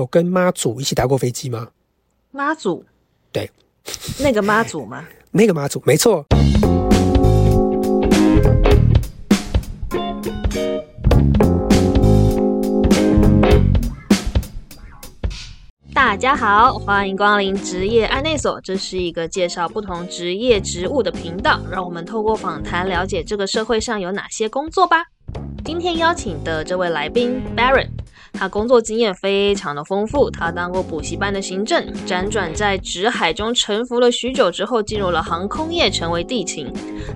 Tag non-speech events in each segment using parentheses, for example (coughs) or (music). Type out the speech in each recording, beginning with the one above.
有跟妈祖一起搭过飞机吗？妈祖，对，那个妈祖吗？(laughs) 那个妈祖，没错。大家好，欢迎光临职业案内所。这是一个介绍不同职业职务的频道，让我们透过访谈了解这个社会上有哪些工作吧。今天邀请的这位来宾 Baron，他工作经验非常的丰富，他当过补习班的行政，辗转在职海中沉浮了许久之后，进入了航空业，成为地勤。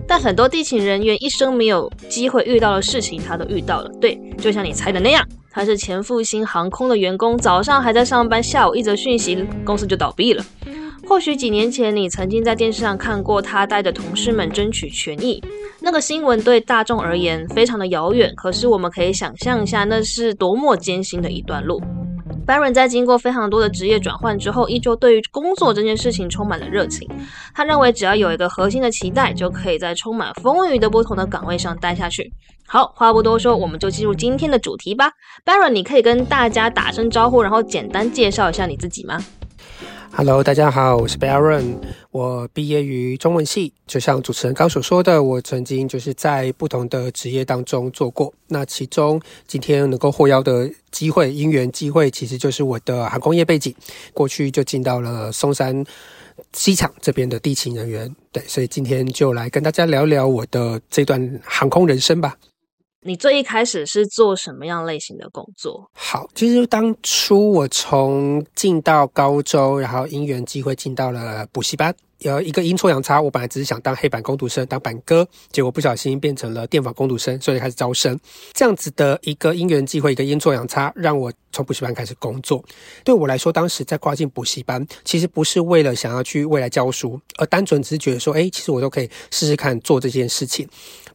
但很多地勤人员一生没有机会遇到的事情，他都遇到了。对，就像你猜的那样。他是前复兴航空的员工，早上还在上班，下午一则讯息，公司就倒闭了。或许几年前你曾经在电视上看过他带着同事们争取权益，那个新闻对大众而言非常的遥远，可是我们可以想象一下，那是多么艰辛的一段路。Baron 在经过非常多的职业转换之后，依旧对于工作这件事情充满了热情。他认为只要有一个核心的期待，就可以在充满风雨的不同的岗位上待下去。好，话不多说，我们就进入今天的主题吧。Baron，你可以跟大家打声招呼，然后简单介绍一下你自己吗？Hello，大家好，我是 Baron。我毕业于中文系，就像主持人刚所说的，我曾经就是在不同的职业当中做过。那其中今天能够获邀的机会，因缘机会，其实就是我的航空业背景。过去就进到了松山机场这边的地勤人员，对，所以今天就来跟大家聊聊我的这段航空人生吧。你最一开始是做什么样类型的工作？好，其实当初我从进到高中，然后因缘机会进到了补习班，有一个阴错阳差，我本来只是想当黑板工读生，当板哥，结果不小心变成了电访工读生，所以开始招生。这样子的一个因缘机会，一个阴错阳差，让我从补习班开始工作。对我来说，当时在跨境补习班，其实不是为了想要去未来教书，而单纯只是觉得说，哎，其实我都可以试试看做这件事情。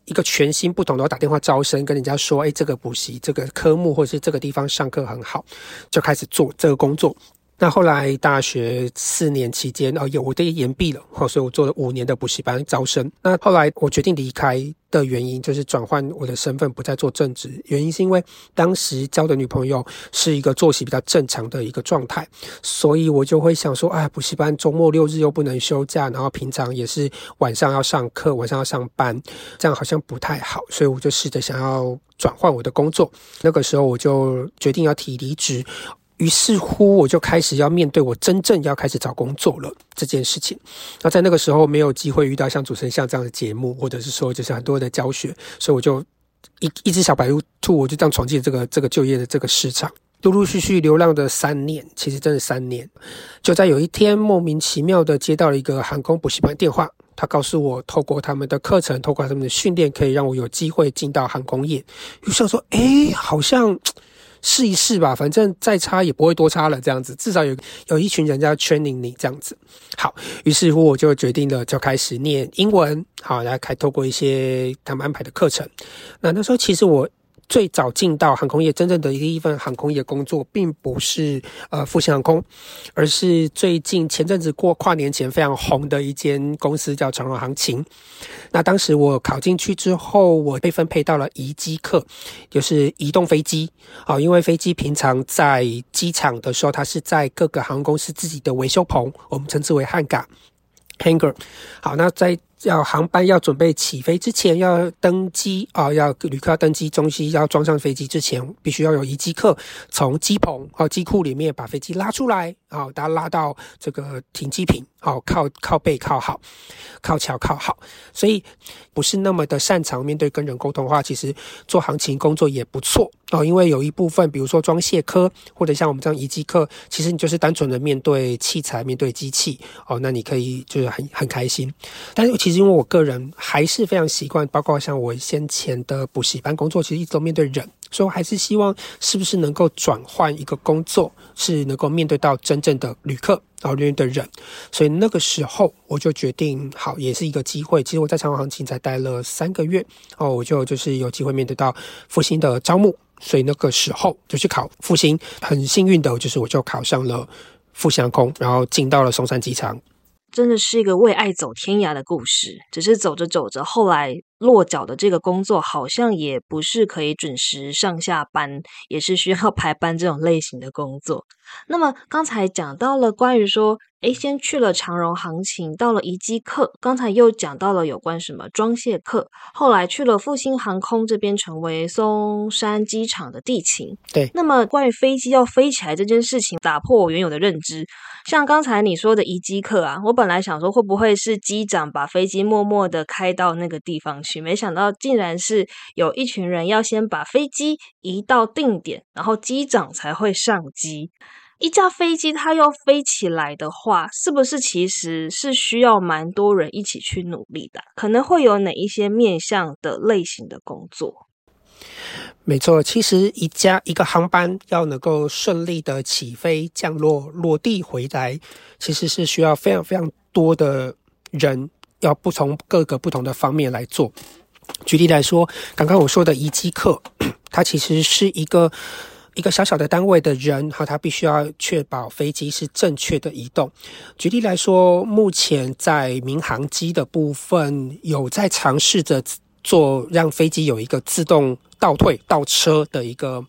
一个全新不同的，我打电话招生，跟人家说，哎，这个补习这个科目或者是这个地方上课很好，就开始做这个工作。那后来大学四年期间，哦，有我的延毕了，哦，所以我做了五年的补习班招生。那后来我决定离开的原因，就是转换我的身份，不再做正职。原因是因为当时交的女朋友是一个作息比较正常的一个状态，所以我就会想说，哎，补习班周末六日又不能休假，然后平常也是晚上要上课，晚上要上班，这样好像不太好，所以我就试着想要转换我的工作。那个时候我就决定要提离职。于是乎，我就开始要面对我真正要开始找工作了这件事情。那在那个时候，没有机会遇到像主持人像这样的节目，或者是说就是很多的教学，所以我就一一只小白兔，我就这样闯进这个这个就业的这个市场，陆陆续续流浪的三年，其实真的三年。就在有一天莫名其妙的接到了一个航空补习班电话，他告诉我，透过他们的课程，透过他们的训练，可以让我有机会进到航空业。于是说，哎，好像。试一试吧，反正再差也不会多差了。这样子，至少有有一群人在 training 你这样子。好，于是乎我就决定了，就开始念英文。好，来开透过一些他们安排的课程。那那时候其实我。最早进到航空业，真正的一一份航空业工作，并不是呃复兴航空，而是最近前阵子过跨年前非常红的一间公司叫长荣航勤。那当时我考进去之后，我被分配到了移机课，就是移动飞机啊，因为飞机平常在机场的时候，它是在各个航空公司自己的维修棚，我们称之为汉港 （hangar）。好，那在要航班要准备起飞之前，要登机啊，要旅客要登机，中西要装上飞机之前，必须要有移机客从机棚啊机库里面把飞机拉出来。啊，大家拉到这个停机坪。好，靠靠背靠好，靠桥靠好，所以不是那么的擅长面对跟人沟通的话，其实做行情工作也不错哦。因为有一部分，比如说装卸科或者像我们这样移机科，其实你就是单纯的面对器材、面对机器哦，那你可以就是很很开心。但是其实因为我个人还是非常习惯，包括像我先前的补习班工作，其实一直都面对人。所以，我还是希望是不是能够转换一个工作，是能够面对到真正的旅客，然后面对的人。所以那个时候，我就决定，好，也是一个机会。其实我在长荣航勤才待了三个月，哦，我就就是有机会面对到复兴的招募。所以那个时候就去考复兴，很幸运的就是我就考上了复兴空，然后进到了松山机场。真的是一个为爱走天涯的故事。只是走着走着，后来落脚的这个工作，好像也不是可以准时上下班，也是需要 (laughs) 排班这种类型的工作。那么刚才讲到了关于说，诶，先去了长荣行情，到了移机客，刚才又讲到了有关什么装卸客，后来去了复兴航空这边，成为松山机场的地勤。对，那么关于飞机要飞起来这件事情，打破我原有的认知。像刚才你说的移机客啊，我本来想说会不会是机长把飞机默默的开到那个地方去，没想到竟然是有一群人要先把飞机移到定点，然后机长才会上机。一架飞机它要飞起来的话，是不是其实是需要蛮多人一起去努力的？可能会有哪一些面向的类型的工作？没错，其实一架一个航班要能够顺利的起飞、降落、落地回来，其实是需要非常非常多的人，要不从各个不同的方面来做。举例来说，刚刚我说的移机客，(coughs) 它其实是一个。一个小小的单位的人，哈，他必须要确保飞机是正确的移动。举例来说，目前在民航机的部分有在尝试着做让飞机有一个自动倒退倒车的一个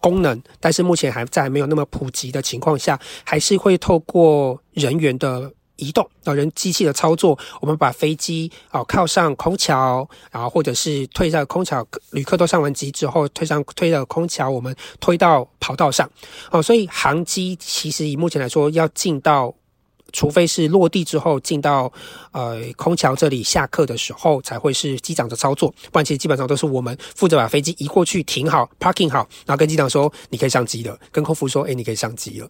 功能，但是目前还在没有那么普及的情况下，还是会透过人员的。移动啊，人机器的操作，我们把飞机啊靠上空桥，然后或者是推上空桥，旅客都上完机之后，推上推了空桥，我们推到跑道上。哦，所以航机其实以目前来说，要进到，除非是落地之后进到呃空桥这里下客的时候，才会是机长的操作，不然其实基本上都是我们负责把飞机移过去停好，parking 好，然后跟机长说你可以上机了，跟空服说，哎，你可以上机了。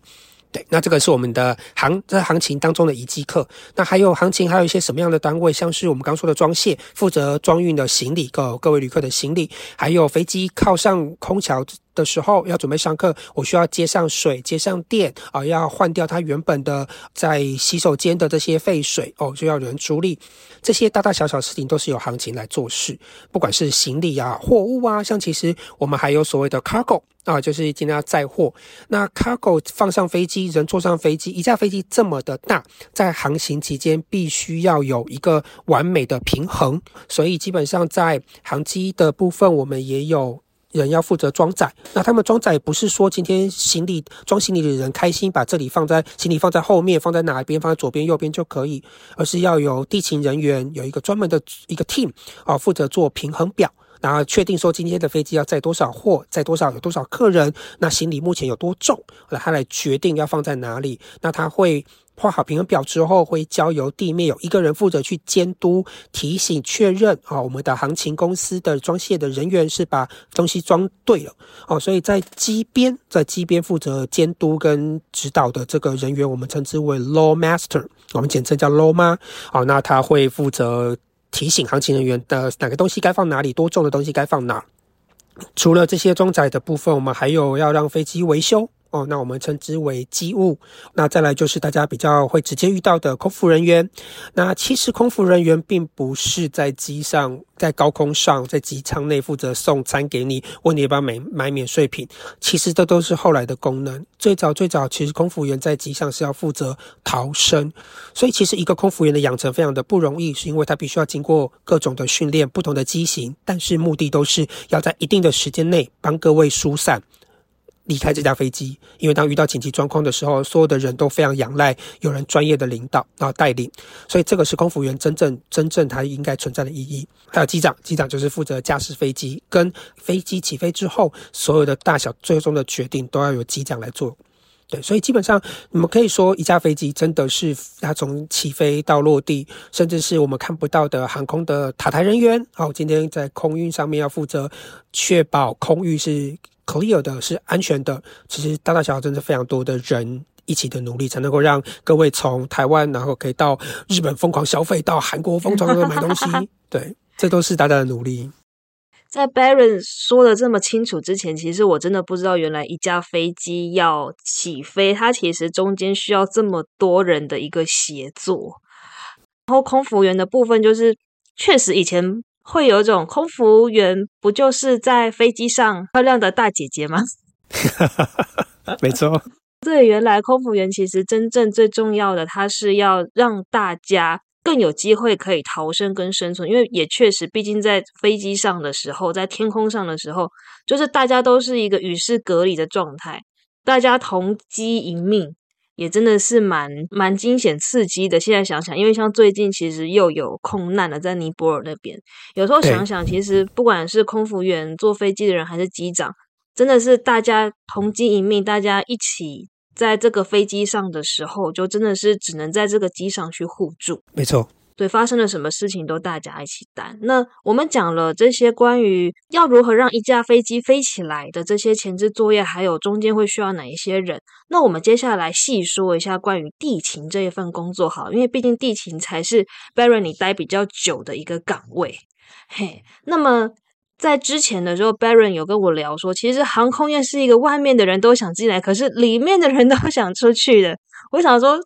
对，那这个是我们的行在行情当中的移机客。那还有行情，还有一些什么样的单位？像是我们刚说的装卸，负责装运的行李，各各位旅客的行李，还有飞机靠上空桥的时候要准备上课，我需要接上水、接上电啊，要换掉它原本的在洗手间的这些废水哦，就要有人处理。这些大大小小事情都是由行情来做事，不管是行李啊、货物啊，像其实我们还有所谓的 cargo。啊，就是今天要载货。那 cargo 放上飞机，人坐上飞机，一架飞机这么的大，在航行期间必须要有一个完美的平衡。所以基本上在航机的部分，我们也有人要负责装载。那他们装载不是说今天行李装行李的人开心把这里放在行李放在后面，放在哪一边，放在左边右边就可以，而是要有地勤人员有一个专门的一个 team 啊，负责做平衡表。然后确定说今天的飞机要载多少货，载多少有多少客人，那行李目前有多重，他来决定要放在哪里。那他会画好平衡表之后，会交由地面有一个人负责去监督、提醒、确认啊，我们的航勤公司的装卸的人员是把东西装对了哦。所以在机边，在机边负责监督跟指导的这个人员，我们称之为 Low Master，我们简称叫 Low 吗？哦，那他会负责。提醒航行人员的哪个东西该放哪里，多重的东西该放哪。除了这些装载的部分，我们还有要让飞机维修。哦，那我们称之为机务。那再来就是大家比较会直接遇到的空服人员。那其实空服人员并不是在机上，在高空上，在机舱内负责送餐给你，问你要不要买买免税品。其实这都是后来的功能。最早最早，其实空服员在机上是要负责逃生。所以其实一个空服员的养成非常的不容易，是因为他必须要经过各种的训练，不同的机型，但是目的都是要在一定的时间内帮各位疏散。离开这架飞机，因为当遇到紧急状况的时候，所有的人都非常仰赖有人专业的领导然后带领，所以这个是空服员真正真正它应该存在的意义。还有机长，机长就是负责驾驶飞机，跟飞机起飞之后所有的大小最终的决定都要由机长来做。对，所以基本上你们可以说一架飞机真的是它从起飞到落地，甚至是我们看不到的航空的塔台人员，好，今天在空运上面要负责确保空域是。Clear 的是安全的，其实大大小小真的非常多的人一起的努力，才能够让各位从台湾，然后可以到日本疯狂消费，到韩国疯狂的买东西。(laughs) 对，这都是大家的努力。在 Baron 说的这么清楚之前，其实我真的不知道，原来一架飞机要起飞，它其实中间需要这么多人的一个协作。然后空服员的部分，就是确实以前。会有一种空服员不就是在飞机上漂亮的大姐姐吗？(laughs) 没错，(laughs) 对，原来空服员其实真正最重要的，他是要让大家更有机会可以逃生跟生存，因为也确实，毕竟在飞机上的时候，在天空上的时候，就是大家都是一个与世隔离的状态，大家同机一命。也真的是蛮蛮惊险刺激的。现在想想，因为像最近其实又有空难了，在尼泊尔那边。有时候想想，其实不管是空服员、坐飞机的人，还是机长，真的是大家同机一命，大家一起在这个飞机上的时候，就真的是只能在这个机上去互助。没错。对，发生了什么事情都大家一起担。那我们讲了这些关于要如何让一架飞机飞起来的这些前置作业，还有中间会需要哪一些人？那我们接下来细说一下关于地勤这一份工作，好，因为毕竟地勤才是 Barry 你待比较久的一个岗位。嘿，那么在之前的时候，Barry 有跟我聊说，其实航空业是一个外面的人都想进来，可是里面的人都想出去的。我想说，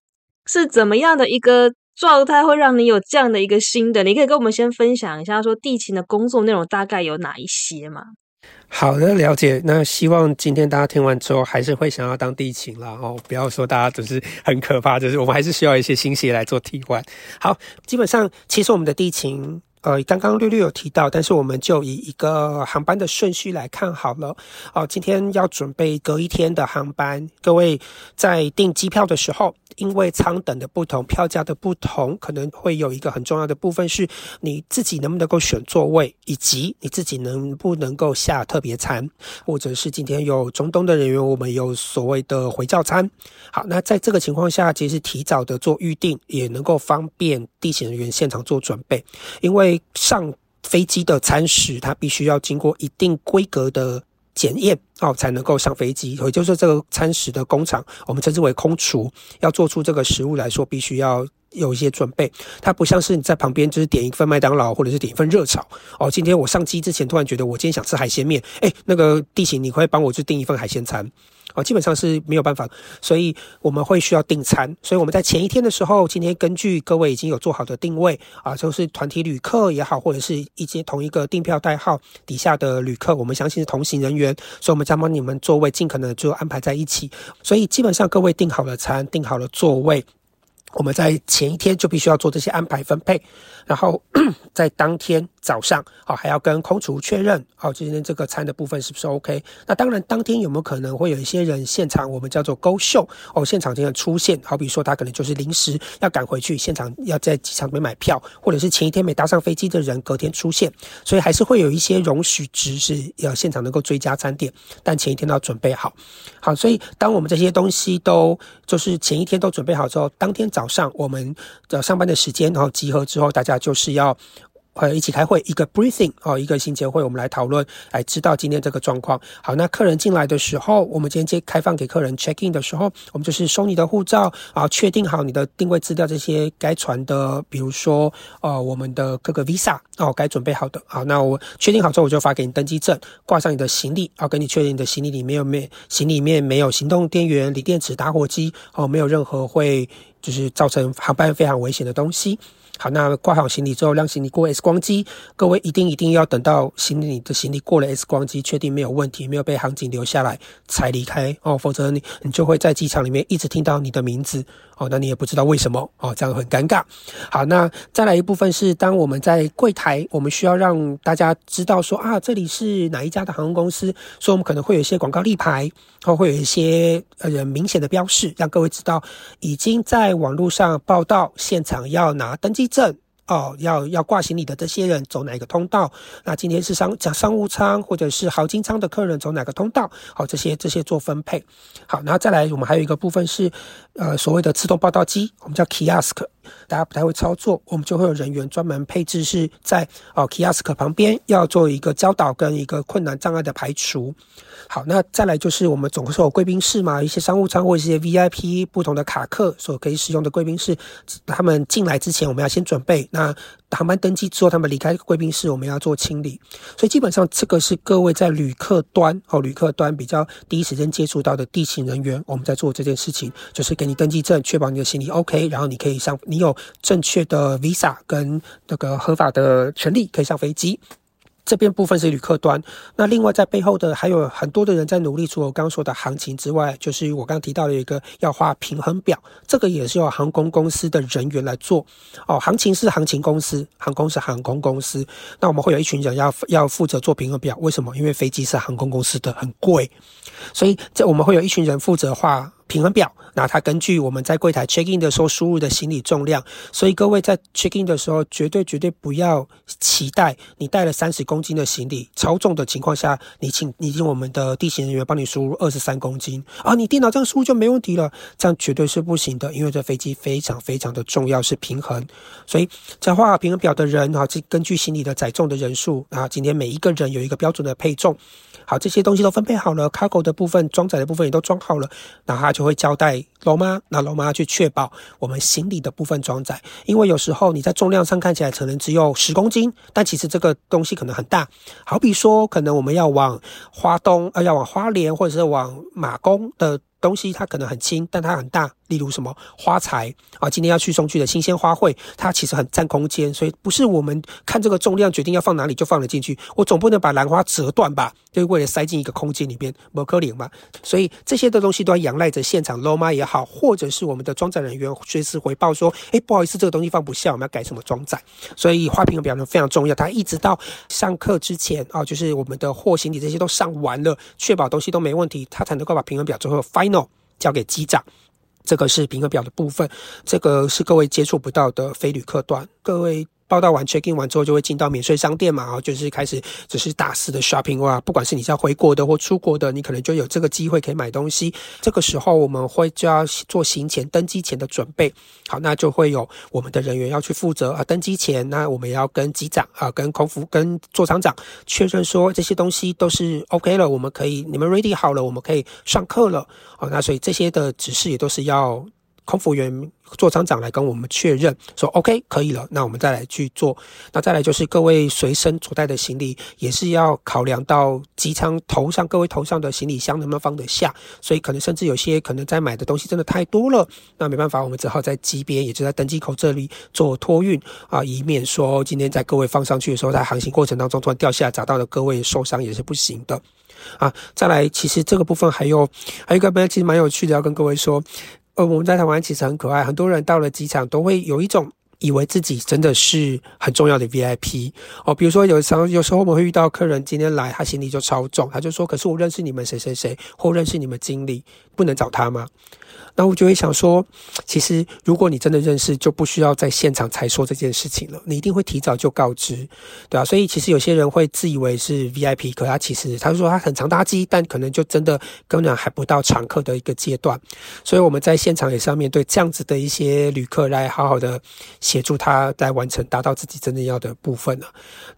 是怎么样的一个？状态会让你有这样的一个新的，你可以跟我们先分享一下，说地勤的工作内容大概有哪一些吗？好的，了解。那希望今天大家听完之后，还是会想要当地勤啦哦。不要说大家只是很可怕，就是我们还是需要一些新血来做替换。好，基本上其实我们的地勤。呃，刚刚略略有提到，但是我们就以一个航班的顺序来看好了。哦，今天要准备隔一天的航班，各位在订机票的时候，因为舱等的不同，票价的不同，可能会有一个很重要的部分是你自己能不能够选座位，以及你自己能不能够下特别餐，或者是今天有中东的人员，我们有所谓的回教餐。好，那在这个情况下，其实提早的做预定，也能够方便地勤人员现场做准备，因为。上飞机的餐食，它必须要经过一定规格的检验哦，才能够上飞机。也就是这个餐食的工厂，我们称之为空厨，要做出这个食物来说，必须要有一些准备。它不像是你在旁边就是点一份麦当劳，或者是点一份热炒哦。今天我上机之前突然觉得我今天想吃海鲜面，哎，那个地形你会帮我去订一份海鲜餐。哦，基本上是没有办法，所以我们会需要订餐。所以我们在前一天的时候，今天根据各位已经有做好的定位啊，就是团体旅客也好，或者是一些同一个订票代号底下的旅客，我们相信是同行人员，所以我们将帮你们座位尽可能就安排在一起。所以基本上各位订好了餐，订好了座位。我们在前一天就必须要做这些安排分配，然后 (clears throat) 在当天早上，哦，还要跟空厨确认，哦，今天这个餐的部分是不是 OK？那当然，当天有没有可能会有一些人现场，我们叫做勾秀，哦，现场这样出现，好比说他可能就是临时要赶回去，现场要在机场里面买票，或者是前一天没搭上飞机的人隔天出现，所以还是会有一些容许值是要现场能够追加餐点，但前一天都要准备好，好，所以当我们这些东西都就是前一天都准备好之后，当天早。上我们的上班的时间，然后集合之后，大家就是要。呃，一起开会，一个 briefing 哦，一个新结会，我们来讨论，来知道今天这个状况。好，那客人进来的时候，我们今天接开放给客人 check in 的时候，我们就是收你的护照啊，确定好你的定位资料，这些该传的，比如说呃，我们的各个 visa 哦，该准备好的。好，那我确定好之后，我就发给你登机证，挂上你的行李，啊，跟你确认你的行李里面有没行李里面没有行动电源、锂电池、打火机哦，没有任何会就是造成航班非常危险的东西。好，那挂好行李之后，让行李过 X 光机。各位一定一定要等到行李的行李过了 X 光机，确定没有问题，没有被航警留下来才离开哦，否则你你就会在机场里面一直听到你的名字哦，那你也不知道为什么哦，这样很尴尬。好，那再来一部分是，当我们在柜台，我们需要让大家知道说啊，这里是哪一家的航空公司，所以我们可能会有一些广告立牌，或会有一些呃明显的标示，让各位知道已经在网络上报道，现场要拿登机。证哦，要要挂行李的这些人走哪个通道？那今天是商讲商务舱或者是豪金舱的客人走哪个通道？好，这些这些做分配。好，然后再来，我们还有一个部分是，呃，所谓的自动报到机，我们叫 kiosk，大家不太会操作，我们就会有人员专门配置是在哦 kiosk 旁边，要做一个教导跟一个困难障碍的排除。好，那再来就是我们总是有贵宾室嘛，一些商务舱或者一些 VIP 不同的卡客所可以使用的贵宾室，他们进来之前我们要先准备。那航班登机之后，他们离开贵宾室，我们要做清理。所以基本上这个是各位在旅客端哦，旅客端比较第一时间接触到的地勤人员，我们在做这件事情，就是给你登记证，确保你的行李 OK，然后你可以上，你有正确的 Visa 跟那个合法的权利可以上飞机。这边部分是旅客端，那另外在背后的还有很多的人在努力，除了我刚刚说的行情之外，就是我刚刚提到的一个要画平衡表，这个也是由航空公司的人员来做。哦，行情是航情公司，航空是航空公司，那我们会有一群人要要负责做平衡表。为什么？因为飞机是航空公司的，很贵，所以这我们会有一群人负责画。平衡表，那它根据我们在柜台 check in 的时候输入的行李重量，所以各位在 check in 的时候，绝对绝对不要期待你带了三十公斤的行李超重的情况下，你请你请我们的地勤人员帮你输入二十三公斤啊，你电脑这样输入就没问题了，这样绝对是不行的，因为这飞机非常非常的重要是平衡，所以在画好平衡表的人啊，是根据行李的载重的人数啊，今天每一个人有一个标准的配重。好，这些东西都分配好了，cargo 的部分装载的部分也都装好了，那它就会交代罗妈，那罗妈去确保我们行李的部分装载，因为有时候你在重量上看起来可能只有十公斤，但其实这个东西可能很大。好比说，可能我们要往花东，呃，要往花莲或者是往马公的。东西它可能很轻，但它很大。例如什么花材啊，今天要去送去的新鲜花卉，它其实很占空间，所以不是我们看这个重量决定要放哪里就放了进去。我总不能把兰花折断吧？就为了塞进一个空间里边，不可能嘛。所以这些的东西都要仰赖着现场 lo 妈也好，或者是我们的装载人员随时回报说：“哎，不好意思，这个东西放不下，我们要改什么装载。”所以花瓶的表呢非常重要。它一直到上课之前啊，就是我们的货行李这些都上完了，确保东西都没问题，它才能够把平衡表最后 final。交给机长，这个是评核表的部分，这个是各位接触不到的非旅客段，各位。报道完 check in 完之后，就会进到免税商店嘛，然后就是开始只是大肆的 shopping 哇，不管是你是要回国的或出国的，你可能就有这个机会可以买东西。这个时候我们会就要做行前登机前的准备，好，那就会有我们的人员要去负责啊，登机前，那我们要跟机长啊，跟空服跟座舱长确认说这些东西都是 OK 了，我们可以你们 ready 好了，我们可以上课了，好，那所以这些的指示也都是要。空服员、座舱长来跟我们确认说：“OK，可以了。”那我们再来去做。那再来就是各位随身所带的行李，也是要考量到机舱头上各位头上的行李箱能不能放得下。所以可能甚至有些可能在买的东西真的太多了，那没办法，我们只好在机边，也就在登机口这里做托运啊，以免说今天在各位放上去的时候，在航行过程当中突然掉下来，砸到了各位受伤也是不行的啊。再来，其实这个部分还有还有一个其实蛮有趣的，要跟各位说。呃，我们在台湾其实很可爱，很多人到了机场都会有一种以为自己真的是很重要的 VIP 哦。比如说，有时候有时候我们会遇到客人今天来，他行李就超重，他就说：“可是我认识你们谁谁谁，或认识你们经理，不能找他吗？”那我就会想说，其实如果你真的认识，就不需要在现场才说这件事情了。你一定会提早就告知，对吧？所以其实有些人会自以为是 VIP，可他其实他说他很常搭机，但可能就真的根本还不到常客的一个阶段。所以我们在现场也是要面对这样子的一些旅客，来好好的协助他来完成达到自己真正要的部分了。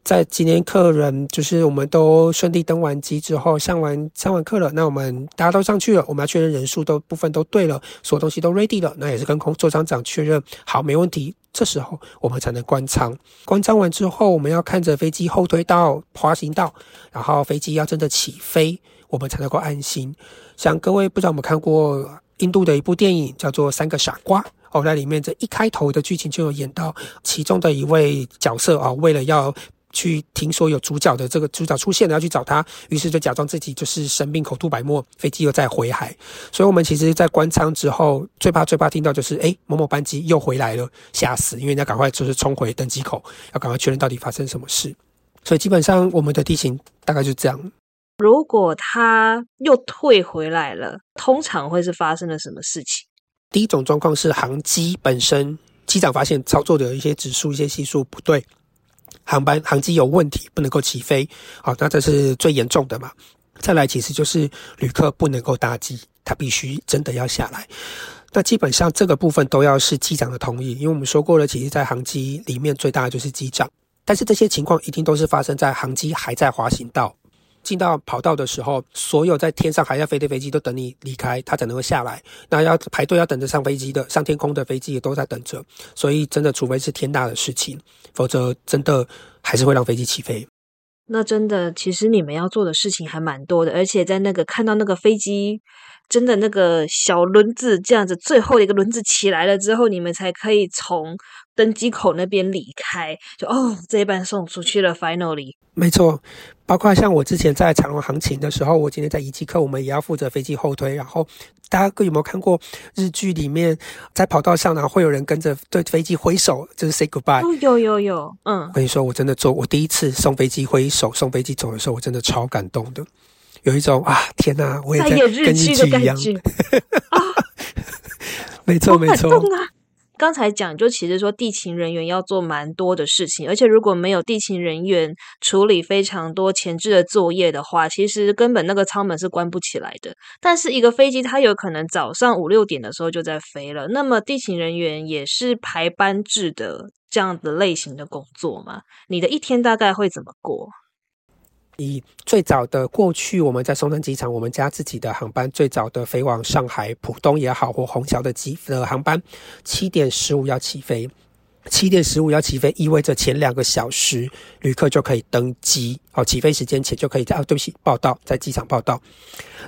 在今天客人就是我们都顺利登完机之后，上完上完课了，那我们大家都上去了，我们要确认人数都部分都对了。所有东西都 ready 了，那也是跟空座舱长确认好没问题，这时候我们才能关舱。关舱完之后，我们要看着飞机后推到滑行道，然后飞机要真的起飞，我们才能够安心。像各位不知道有没有看过印度的一部电影，叫做《三个傻瓜》哦，在里面这一开头的剧情就有演到其中的一位角色啊，为了要。去听说有主角的这个主角出现了，要去找他，于是就假装自己就是生病，口吐白沫，飞机又在回海。所以，我们其实，在关舱之后，最怕最怕听到就是，哎，某某班机又回来了，吓死！因为要赶快就是冲回登机口，要赶快确认到底发生什么事。所以，基本上我们的地形大概就这样。如果他又退回来了，通常会是发生了什么事情？第一种状况是航机本身，机长发现操作的一些指数、一些系数不对。航班航机有问题，不能够起飞，好，那这是最严重的嘛。再来，其实就是旅客不能够搭机，他必须真的要下来。那基本上这个部分都要是机长的同意，因为我们说过了，其实，在航机里面最大的就是机长。但是这些情况一定都是发生在航机还在滑行道。进到跑道的时候，所有在天上还要飞的飞机都等你离开，它才能够下来。那要排队要等着上飞机的，上天空的飞机也都在等着。所以真的，除非是天大的事情，否则真的还是会让飞机起飞。那真的，其实你们要做的事情还蛮多的，而且在那个看到那个飞机真的那个小轮子这样子，最后一个轮子起来了之后，你们才可以从登机口那边离开。就哦，这一班送出去了，finally。没错，包括像我之前在长隆行情的时候，我今天在仪器课，我们也要负责飞机后推。然后大家有没有看过日剧里面，在跑道上，然后会有人跟着对飞机挥手，就是 say goodbye。哦，有有有，嗯，我跟你说，我真的做，我第一次送飞机挥手送飞机走的时候，我真的超感动的，有一种啊，天哪，我也在跟日剧一样。啊，(laughs) 没错没错。刚才讲，就其实说地勤人员要做蛮多的事情，而且如果没有地勤人员处理非常多前置的作业的话，其实根本那个舱门是关不起来的。但是一个飞机它有可能早上五六点的时候就在飞了，那么地勤人员也是排班制的这样的类型的工作嘛？你的一天大概会怎么过？以最早的过去，我们在松山机场，我们家自己的航班最早的飞往上海浦东也好，或虹桥的机的航班，七点十五要起飞。七点十五要起飞，意味着前两个小时旅客就可以登机。好，起飞时间前就可以在啊，对不起，报到在机场报到。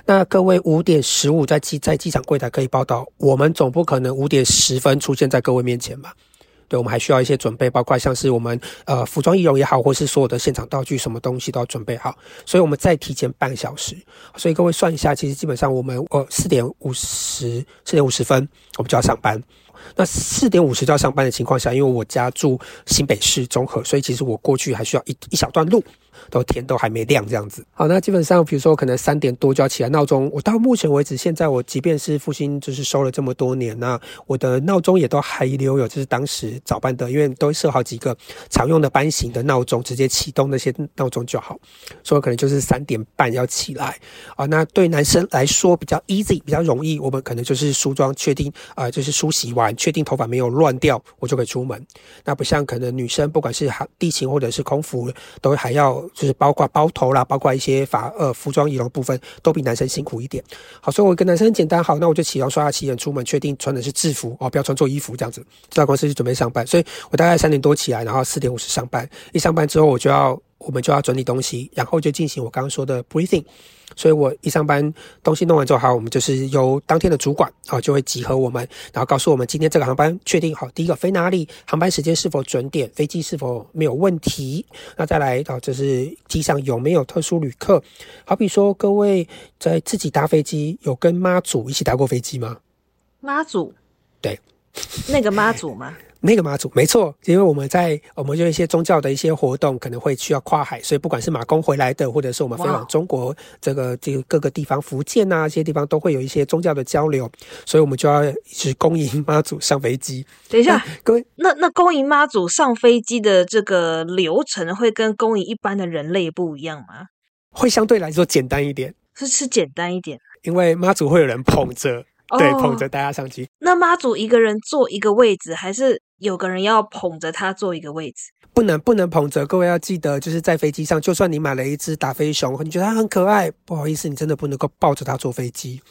那各位五点十五在机在机场柜台可以报到，我们总不可能五点十分出现在各位面前吧？对，我们还需要一些准备，包括像是我们呃服装易容也好，或是所有的现场道具，什么东西都要准备好。所以我们再提前半个小时。所以各位算一下，其实基本上我们呃四点五十四点五十分我们就要上班。那四点五十就要上班的情况下，因为我家住新北市中和，所以其实我过去还需要一一小段路。都天都还没亮这样子，好，那基本上比如说可能三点多就要起来闹钟。我到目前为止，现在我即便是复兴就是收了这么多年，那我的闹钟也都还留有，就是当时早班的，因为都设好几个常用的班型的闹钟，直接启动那些闹钟就好。所以可能就是三点半要起来啊。那对男生来说比较 easy，比较容易，我们可能就是梳妆，确定啊，就是梳洗完，确定头发没有乱掉，我就可以出门。那不像可能女生，不管是地勤或者是空服，都还要。就是包括包头啦，包括一些法呃服装仪容部分，都比男生辛苦一点。好，所以我跟男生很简单，好，那我就起床刷牙洗脸出门，确定穿的是制服哦，不要穿错衣服这样子，这家公司就准备上班。所以我大概三点多起来，然后四点五十上班。一上班之后，我就要。我们就要整理东西，然后就进行我刚刚说的 breathing。所以我一上班，东西弄完之后，好，我们就是由当天的主管啊，就会集合我们，然后告诉我们今天这个航班确定好，第一个飞哪里，航班时间是否准点，飞机是否没有问题。那再来啊，就是机上有没有特殊旅客？好比说，各位在自己搭飞机，有跟妈祖一起搭过飞机吗？妈祖，对，那个妈祖吗？那个妈祖没错，因为我们在我们就一些宗教的一些活动，可能会需要跨海，所以不管是马公回来的，或者是我们飞往中国这个这个各个地方，福建啊这些地方都会有一些宗教的交流，所以我们就要去恭迎妈祖上飞机。等一下，各位，那那恭迎妈祖上飞机的这个流程会跟恭迎一般的人类不一样吗？会相对来说简单一点，是是简单一点，因为妈祖会有人捧着，对，捧着大家上机。那妈祖一个人坐一个位置，还是？有个人要捧着他坐一个位置，不能不能捧着。各位要记得，就是在飞机上，就算你买了一只大飞熊，你觉得它很可爱，不好意思，你真的不能够抱着它坐飞机，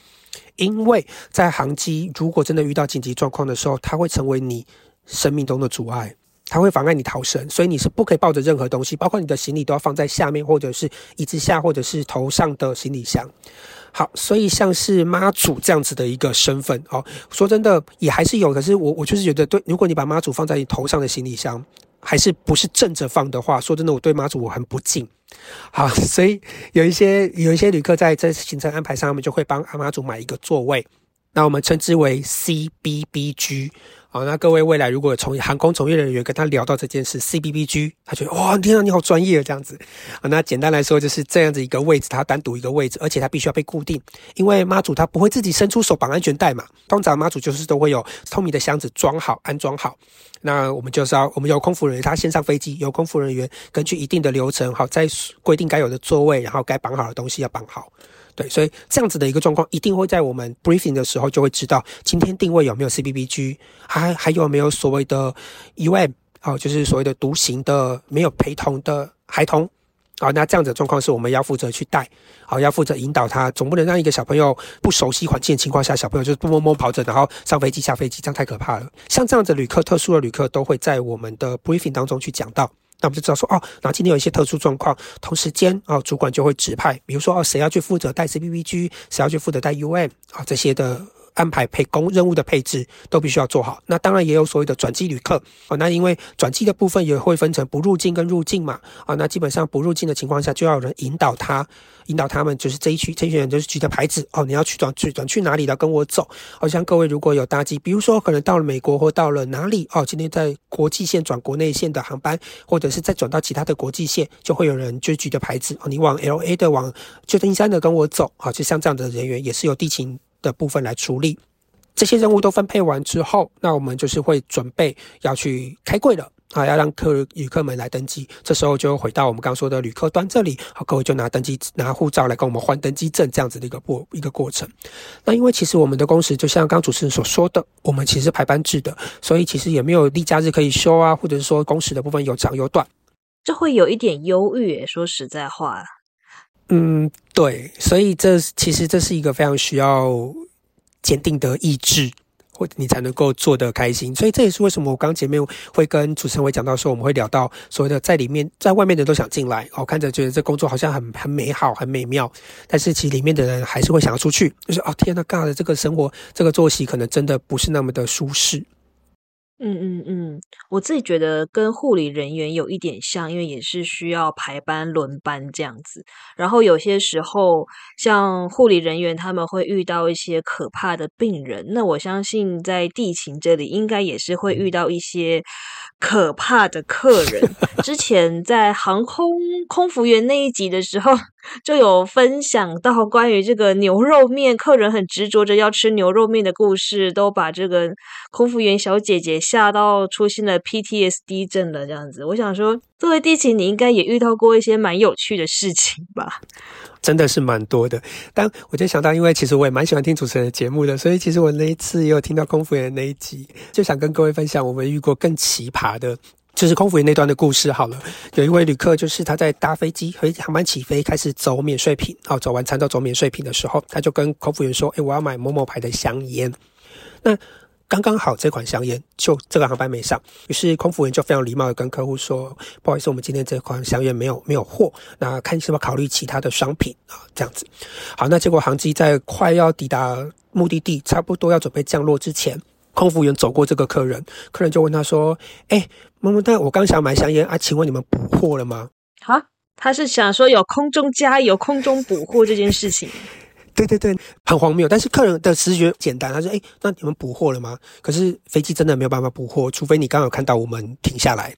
因为在航机如果真的遇到紧急状况的时候，它会成为你生命中的阻碍，它会妨碍你逃生，所以你是不可以抱着任何东西，包括你的行李都要放在下面，或者是椅子下，或者是头上的行李箱。好，所以像是妈祖这样子的一个身份，哦，说真的也还是有。可是我我就是觉得，对，如果你把妈祖放在你头上的行李箱，还是不是正着放的话，说真的，我对妈祖我很不敬。好，(laughs) 所以有一些有一些旅客在这行程安排上，他们就会帮阿妈祖买一个座位，那我们称之为 C B B G。好，那各位未来如果从航空从业人员跟他聊到这件事，C B B G，他觉得哇，天啊，你好专业这样子。啊，那简单来说就是这样子一个位置，它单独一个位置，而且它必须要被固定，因为妈祖他不会自己伸出手绑安全带嘛。通常妈祖就是都会有透明的箱子装好安装好。那我们就是要我们有空服人员，他先上飞机，有空服人员根据一定的流程，好，在规定该有的座位，然后该绑好的东西要绑好。对，所以这样子的一个状况，一定会在我们 briefing 的时候就会知道，今天定位有没有 C B B G，还还有没有所谓的 U M，哦，就是所谓的独行的没有陪同的孩童，啊，那这样子的状况是我们要负责去带，好，要负责引导他，总不能让一个小朋友不熟悉环境的情况下，小朋友就是不摸摸跑着，然后上飞机下飞机，这样太可怕了。像这样子旅客，特殊的旅客都会在我们的 briefing 当中去讲到。那我们就知道说，哦，那今天有一些特殊状况，同时间啊，主管就会指派，比如说哦，谁要去负责带 CPPG，谁要去负责带 UM 啊这些的。安排配工任务的配置都必须要做好。那当然也有所谓的转机旅客啊。那因为转机的部分也会分成不入境跟入境嘛啊。那基本上不入境的情况下，就要有人引导他，引导他们就是这一区这一群人就是举着牌子哦，你要去转去转去哪里了？跟我走。好像各位如果有搭机，比如说可能到了美国或到了哪里哦，今天在国际线转国内线的航班，或者是再转到其他的国际线，就会有人就举着牌子哦，你往 L A 的往旧金山的跟我走啊。就像这样的人员也是有地勤。的部分来处理，这些任务都分配完之后，那我们就是会准备要去开柜了啊，要让客旅客们来登机。这时候就回到我们刚说的旅客端这里，好，各位就拿登机拿护照来跟我们换登机证，这样子的一个过一个过程。那因为其实我们的工时就像刚主持人所说的，我们其实排班制的，所以其实也没有例假日可以休啊，或者是说工时的部分有长有短，这会有一点忧郁。说实在话。嗯，对，所以这其实这是一个非常需要坚定的意志，或你才能够做得开心。所以这也是为什么我刚前面会跟主持人会讲到说，我们会聊到所谓的在里面，在外面的都想进来，哦，看着觉得这工作好像很很美好、很美妙，但是其实里面的人还是会想要出去，就是哦，天呐，干的这个生活、这个作息可能真的不是那么的舒适。嗯嗯嗯，我自己觉得跟护理人员有一点像，因为也是需要排班轮班这样子。然后有些时候，像护理人员他们会遇到一些可怕的病人，那我相信在地勤这里应该也是会遇到一些可怕的客人。之前在航空空服员那一集的时候。就有分享到关于这个牛肉面，客人很执着着要吃牛肉面的故事，都把这个空服员小姐姐吓到出现了 PTSD 症了。这样子，我想说，作为地勤，你应该也遇到过一些蛮有趣的事情吧？(laughs) 真的是蛮多的。但我就想到，因为其实我也蛮喜欢听主持人的节目的，所以其实我那一次也有听到空服员的那一集，就想跟各位分享我们遇过更奇葩的。就是空服员那段的故事好了。有一位旅客，就是他在搭飞机和航班起飞，开始走免税品，哦，走完餐到走免税品的时候，他就跟空服员说：“哎，我要买某某牌的香烟。”那刚刚好这款香烟就这个航班没上，于是空服员就非常礼貌的跟客户说：“不好意思，我们今天这款香烟没有没有货，那看是否考虑其他的商品啊？”这样子。好，那结果航机在快要抵达目的地，差不多要准备降落之前。空服员走过这个客人，客人就问他说：“哎，么么哒，我刚想买香烟啊，请问你们补货了吗？”好，他是想说有空中加油、空中补货这件事情。(laughs) 对对对，很荒谬。但是客人的直觉简单，他说：“哎，那你们补货了吗？”可是飞机真的没有办法补货，除非你刚好看到我们停下来。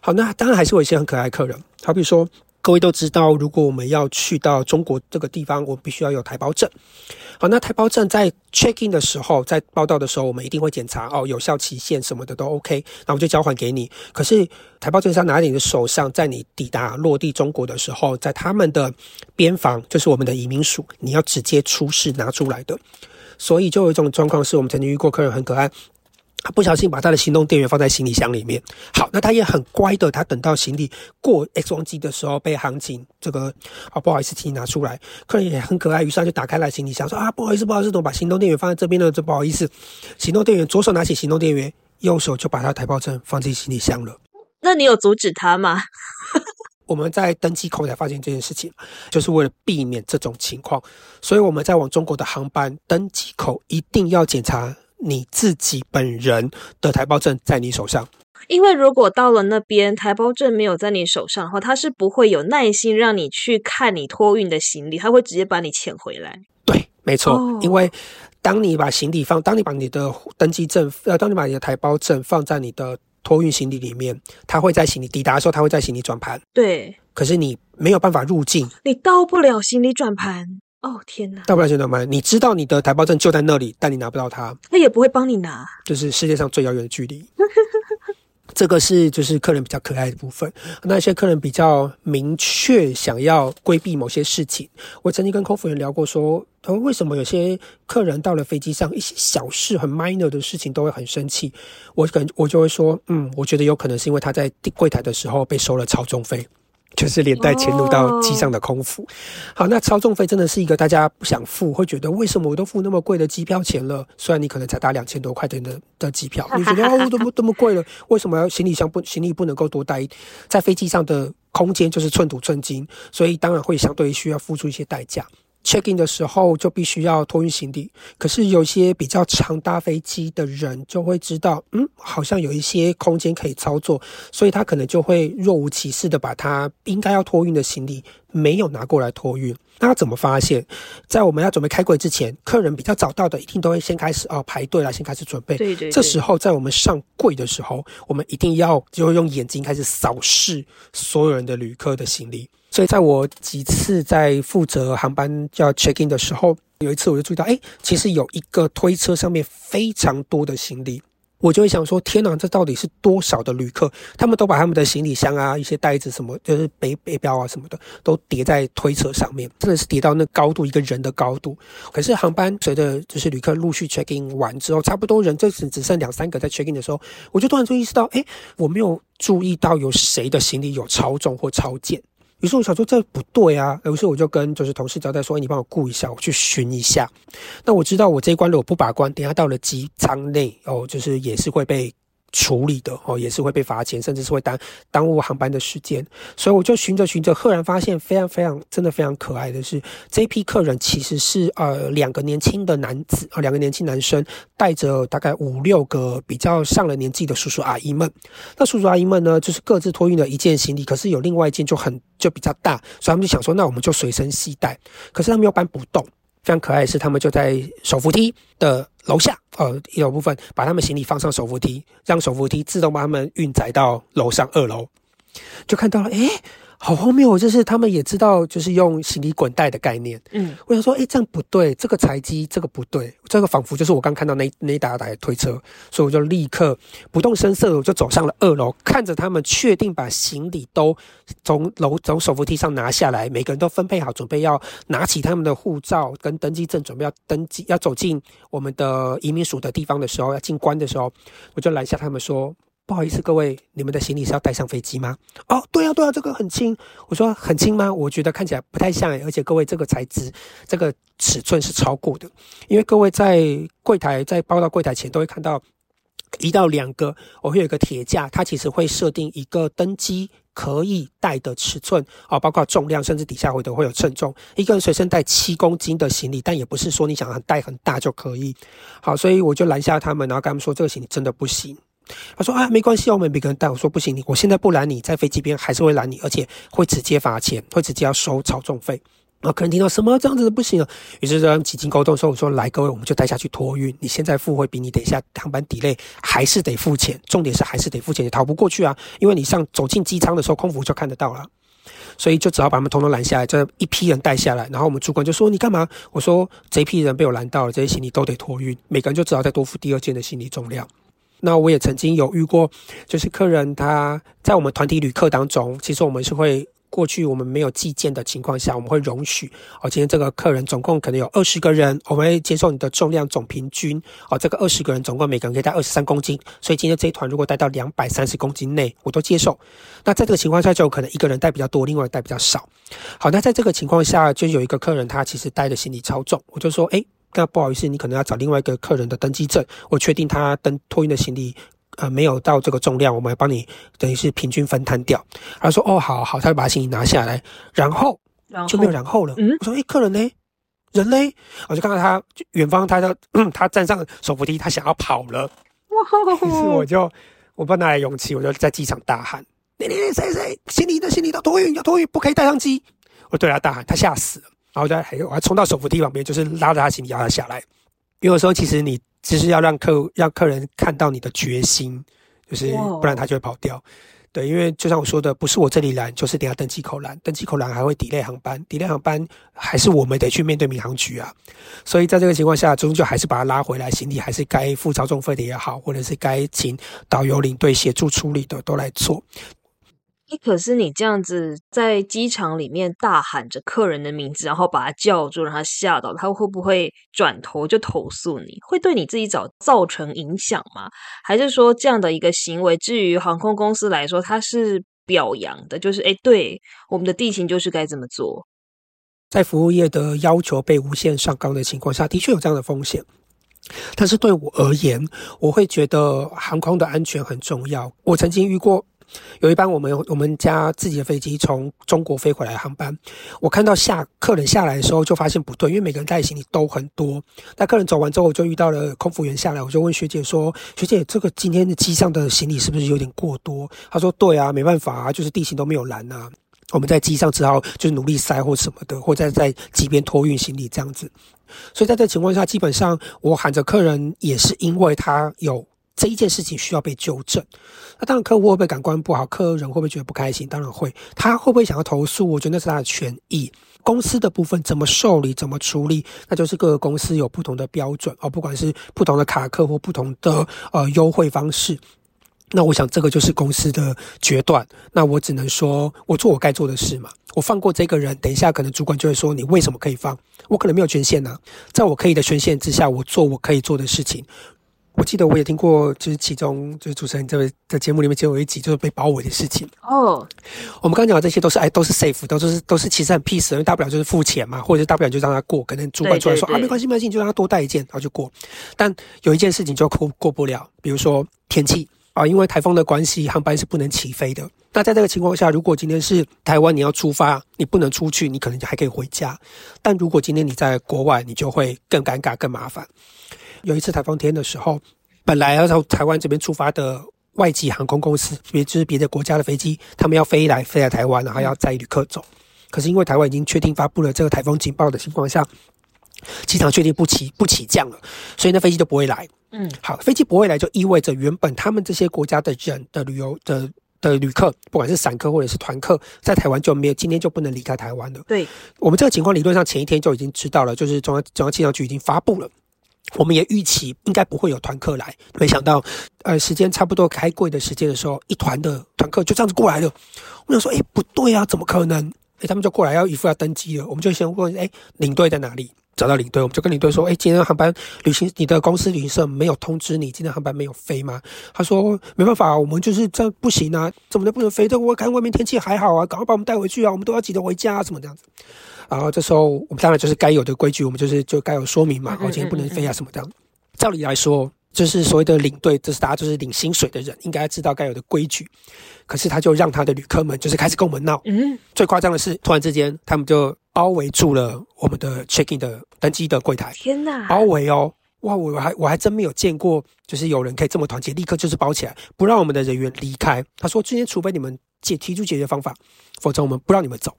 好，那当然还是有一些很可爱客人，好比说。各位都知道，如果我们要去到中国这个地方，我必须要有台胞证。好，那台胞证在 check in 的时候，在报到的时候，我们一定会检查哦，有效期限什么的都 OK，那我就交还给你。可是台胞证是要拿在你的手上，在你抵达落地中国的时候，在他们的边防，就是我们的移民署，你要直接出示拿出来的。所以就有一种状况，是我们曾经遇过客人很可爱。他不小心把他的行动电源放在行李箱里面。好，那他也很乖的，他等到行李过 X 光机的时候，被航警这个啊不好意思，请你拿出来。客人也很可爱，于是他就打开了行李箱，说啊不好意思，不好意思，我把行动电源放在这边了，这不好意思。行动电源左手拿起行动电源，右手就把他台胞证放进行李箱了。那你有阻止他吗？(laughs) 我们在登机口才发现这件事情，就是为了避免这种情况，所以我们在往中国的航班登机口一定要检查。你自己本人的台胞证在你手上，因为如果到了那边台胞证没有在你手上的话，他是不会有耐心让你去看你托运的行李，他会直接把你遣回来。对，没错，因为当你把行李放，当你把你的登记证，呃，当你把你的台胞证放在你的托运行李里面，他会在行李抵达的时候，他会在行李转盘。对，可是你没有办法入境，你到不了行李转盘。哦天哪！大不了行李吗？你知道你的台胞证就在那里，但你拿不到它，他也不会帮你拿，就是世界上最遥远的距离。这个是就是客人比较可爱的部分。那一些客人比较明确想要规避某些事情，我曾经跟空服员聊过，说他为什么有些客人到了飞机上，一些小事很 minor 的事情都会很生气。我可能我就会说，嗯，我觉得有可能是因为他在柜台的时候被收了超重费。就是连带迁入到机上的空服。好，那超重费真的是一个大家不想付，会觉得为什么我都付那么贵的机票钱了？虽然你可能才搭两千多块钱的的机票，(laughs) 你觉得哦，这么这么贵了？为什么要行李箱不行李不能够多带？在飞机上的空间就是寸土寸金，所以当然会相对需要付出一些代价。Check in 的时候就必须要托运行李，可是有些比较常搭飞机的人就会知道，嗯，好像有一些空间可以操作，所以他可能就会若无其事的把他应该要托运的行李没有拿过来托运。那怎么发现？在我们要准备开柜之前，客人比较早到的，一定都会先开始哦排队了，先开始准备。对对。这时候在我们上柜的时候，我们一定要就用眼睛开始扫视所有人的旅客的行李。所以在我几次在负责航班要 check in 的时候，有一次我就注意到，哎，其实有一个推车上面非常多的行李。我就会想说，天哪，这到底是多少的旅客？他们都把他们的行李箱啊、一些袋子什么，就是背背包啊什么的，都叠在推车上面，真的是叠到那高度，一个人的高度。可是航班随着就是旅客陆续 check in 完之后，差不多人这只只剩两三个在 check in 的时候，我就突然就意识到，哎，我没有注意到有谁的行李有超重或超减。于是我想说这不对啊，于是我就跟就是同事交代说，你帮我顾一下，我去寻一下。那我知道我这一关如果不把关，等下到了机舱内哦，就是也是会被。处理的哦，也是会被罚钱，甚至是会耽耽误航班的时间。所以我就寻着寻着，赫然发现非常非常真的非常可爱的是，这批客人其实是呃两个年轻的男子啊，两个年轻男生带着大概五六个比较上了年纪的叔叔阿姨们。那叔叔阿姨们呢，就是各自托运了一件行李，可是有另外一件就很就比较大，所以他们就想说，那我们就随身携带。可是他们又搬不动。非常可爱是，他们就在手扶梯的楼下，呃，一楼部分把他们行李放上手扶梯，让手扶梯自动把他们运载到楼上二楼，就看到了，诶。好荒谬！就是他们也知道，就是用行李滚带的概念。嗯，我想说，哎，这样不对，这个材机这个不对，这个仿佛就是我刚看到那那大台推车，所以我就立刻不动声色，我就走上了二楼，看着他们确定把行李都从楼从手扶梯上拿下来，每个人都分配好，准备要拿起他们的护照跟登机证，准备要登机，要走进我们的移民署的地方的时候，要进关的时候，我就拦下他们说。不好意思，各位，你们的行李是要带上飞机吗？哦，对啊，对啊，这个很轻。我说很轻吗？我觉得看起来不太像而且各位，这个材质、这个尺寸是超过的。因为各位在柜台在包到柜台前都会看到一到两个，我会有一个铁架，它其实会设定一个登机可以带的尺寸啊，包括重量，甚至底下会都会有称重。一个人随身带七公斤的行李，但也不是说你想带很大就可以。好，所以我就拦下他们，然后跟他们说，这个行李真的不行。他说啊，没关系，我们每个人带。我说不行，你我现在不拦你，在飞机边还是会拦你，而且会直接罚钱，会直接要收超重费。然后客人听到什么这样子的不行了，于是他们几经沟通说，我说来，各位，我们就带下去托运。你现在付会比你等一下航班抵累还是得付钱，重点是还是得付钱，你逃不过去啊，因为你上走进机舱的时候，空服就看得到了，所以就只好把他们统统拦下来，这一批人带下来。然后我们主管就说你干嘛？我说这批人被我拦到了，这些行李都得托运，每个人就只好再多付第二件的行李重量。那我也曾经有遇过，就是客人他在我们团体旅客当中，其实我们是会过去我们没有计件的情况下，我们会容许哦，今天这个客人总共可能有二十个人，我们会接受你的重量总平均哦，这个二十个人总共每个人可以带二十三公斤，所以今天这一团如果带到两百三十公斤内，我都接受。那在这个情况下，就可能一个人带比较多，另外带比较少。好，那在这个情况下，就有一个客人他其实带的行李超重，我就说，诶。那不好意思，你可能要找另外一个客人的登机证，我确定他登托运的行李，呃，没有到这个重量，我们帮你等于是平均分摊掉。他说：“哦，好好。”他就把行李拿下来，然后就没有然后了。嗯我说：“哎，客人呢？人呢？”我就看到他远方，他 (coughs) 的他站上手扶梯，他想要跑了。哇！于是我就我不知道哪来勇气，我就在机场大喊：“你你谁谁行李的行李都托运，要托运不可以带上机！”我对他大喊，他吓死了。然后再还有，我还冲到手扶梯旁边，就是拉着他行李要他下来。因为有时候其实你只是要让客让客人看到你的决心，就是不然他就会跑掉。对，因为就像我说的，不是我这里拦，就是等下登机口拦，登机口拦还会 delay 航班，delay 航班还是我们得去面对民航局啊。所以在这个情况下，终究还是把他拉回来，行李还是该付超重费的也好，或者是该请导游领队协助处理的都来做。哎，可是你这样子在机场里面大喊着客人的名字，然后把他叫住，让他吓到，他会不会转头就投诉你？会对你自己造造成影响吗？还是说这样的一个行为，至于航空公司来说，它是表扬的，就是哎，对我们的地形就是该这么做。在服务业的要求被无限上纲的情况下，的确有这样的风险。但是对我而言，我会觉得航空的安全很重要。我曾经遇过有一班我们我们家自己的飞机从中国飞回来航班，我看到下客人下来的时候就发现不对，因为每个人带行李都很多。那客人走完之后，我就遇到了空服员下来，我就问学姐说：“学姐，这个今天的机上的行李是不是有点过多？”她说：“对啊，没办法啊，就是地形都没有拦啊，我们在机上只好就是努力塞或什么的，或者在机边托运行李这样子。”所以在这情况下，基本上我喊着客人，也是因为他有这一件事情需要被纠正。那当然，客户会不会感官不好？客人会不会觉得不开心？当然会。他会不会想要投诉？我觉得那是他的权益。公司的部分怎么受理、怎么处理，那就是各个公司有不同的标准哦。不管是不同的卡客或不同的呃优惠方式。那我想，这个就是公司的决断。那我只能说，我做我该做的事嘛。我放过这个人，等一下可能主管就会说，你为什么可以放？我可能没有权限呐。在我可以的权限之下，我做我可以做的事情。我记得我也听过，就是其中就是主持人这位在节目里面就有一集，就是被包围的事情。哦，我们刚刚讲的这些都是哎，都是 safe，都是都是其实很 peace，因为大不了就是付钱嘛，或者大不了就让他过。可能主管出来说啊，没关系没关系，你就让他多带一件，然后就过。但有一件事情就过过不了，比如说天气。啊，因为台风的关系，航班是不能起飞的。那在这个情况下，如果今天是台湾，你要出发，你不能出去，你可能还可以回家。但如果今天你在国外，你就会更尴尬、更麻烦。有一次台风天的时候，本来要从台湾这边出发的外籍航空公司，别就是别的国家的飞机，他们要飞来飞来台湾，然后要载旅客走。可是因为台湾已经确定发布了这个台风警报的情况下，机场确定不起不起降了，所以那飞机就不会来。嗯，好，飞机不会来就意味着原本他们这些国家的人的旅游的的旅客，不管是散客或者是团客，在台湾就没有今天就不能离开台湾了。对，我们这个情况理论上前一天就已经知道了，就是中央中央气象局已经发布了，我们也预期应该不会有团客来，没想到，呃，时间差不多开柜的时间的时候，一团的团客就这样子过来了。我想说，哎，不对啊，怎么可能？哎，他们就过来要一副要登机了，我们就先问，哎，领队在哪里？找到领队，我们就跟领队说：“哎，今天航班旅行，你的公司旅行社没有通知你今天航班没有飞吗？”他说：“没办法，我们就是这不行啊，怎么能不能飞？这我看外面天气还好啊，赶快把我们带回去啊，我们都要急着回家啊，什么这样子。”然后这时候我们当然就是该有的规矩，我们就是就该有说明嘛，我今天不能飞啊，什么这样。照理来说，就是所谓的领队，就是大家就是领薪水的人，应该知道该有的规矩。可是他就让他的旅客们就是开始跟我们闹。嗯，最夸张的是，突然之间他们就包围住了我们的 check in 的登机的柜台。天哪！包围哦，哇！我还我还真没有见过，就是有人可以这么团结，立刻就是包起来，不让我们的人员离开。他说：“今天除非你们解提出解决方法，否则我们不让你们走。”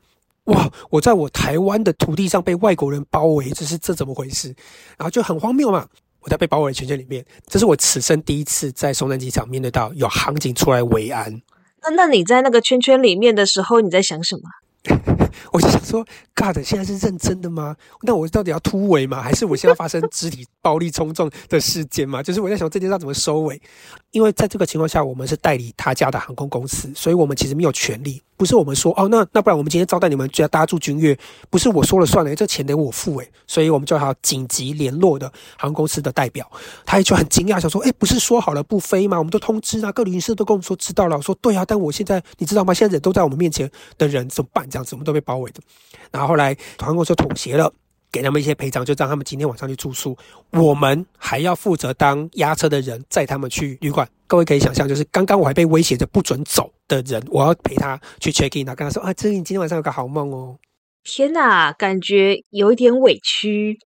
哇！我在我台湾的土地上被外国人包围，这是这怎么回事？然后就很荒谬嘛。我在被包围的圈圈里面，这是我此生第一次在松山机场面对到有航警出来维安。那那你在那个圈圈里面的时候，你在想什么？(laughs) 我就想说，God，现在是认真的吗？那我到底要突围吗？还是我现在发生肢体暴力冲撞的事件吗？就是我在想这件事要怎么收尾？因为在这个情况下，我们是代理他家的航空公司，所以我们其实没有权利。不是我们说哦，那那不然我们今天招待你们，就要大家住君悦，不是我说了算了，这钱得我付诶，所以我们就要紧急联络的航空公司的代表，他也就很惊讶，想说，诶，不是说好了不飞吗？我们都通知啊，各旅行社都跟我们说知道了。我说对啊，但我现在你知道吗？现在人都在我们面前的人怎么办？这样子我们都被包围的。然后后来航空公司妥协了。给他们一些赔偿，就让他们今天晚上去住宿。我们还要负责当押车的人，载他们去旅馆。各位可以想象，就是刚刚我还被威胁着不准走的人，我要陪他去 check in，然后跟他说：“啊，这你今天晚上有个好梦哦。”天哪，感觉有一点委屈。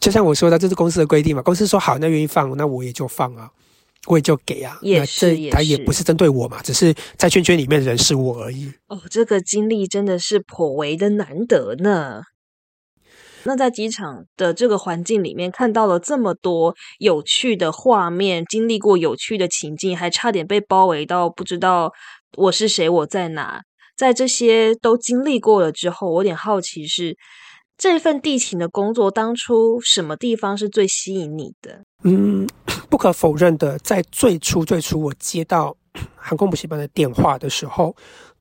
就像我说的，这是公司的规定嘛。公司说好，那愿意放，那我也就放啊，我也就给啊。也是，他也不是针对我嘛，只是在圈圈里面的人是我而已。哦，这个经历真的是颇为的难得呢。那在机场的这个环境里面，看到了这么多有趣的画面，经历过有趣的情境，还差点被包围到不知道我是谁，我在哪。在这些都经历过了之后，我有点好奇是这份地勤的工作，当初什么地方是最吸引你的？嗯，不可否认的，在最初最初我接到 (coughs) 航空补习班的电话的时候。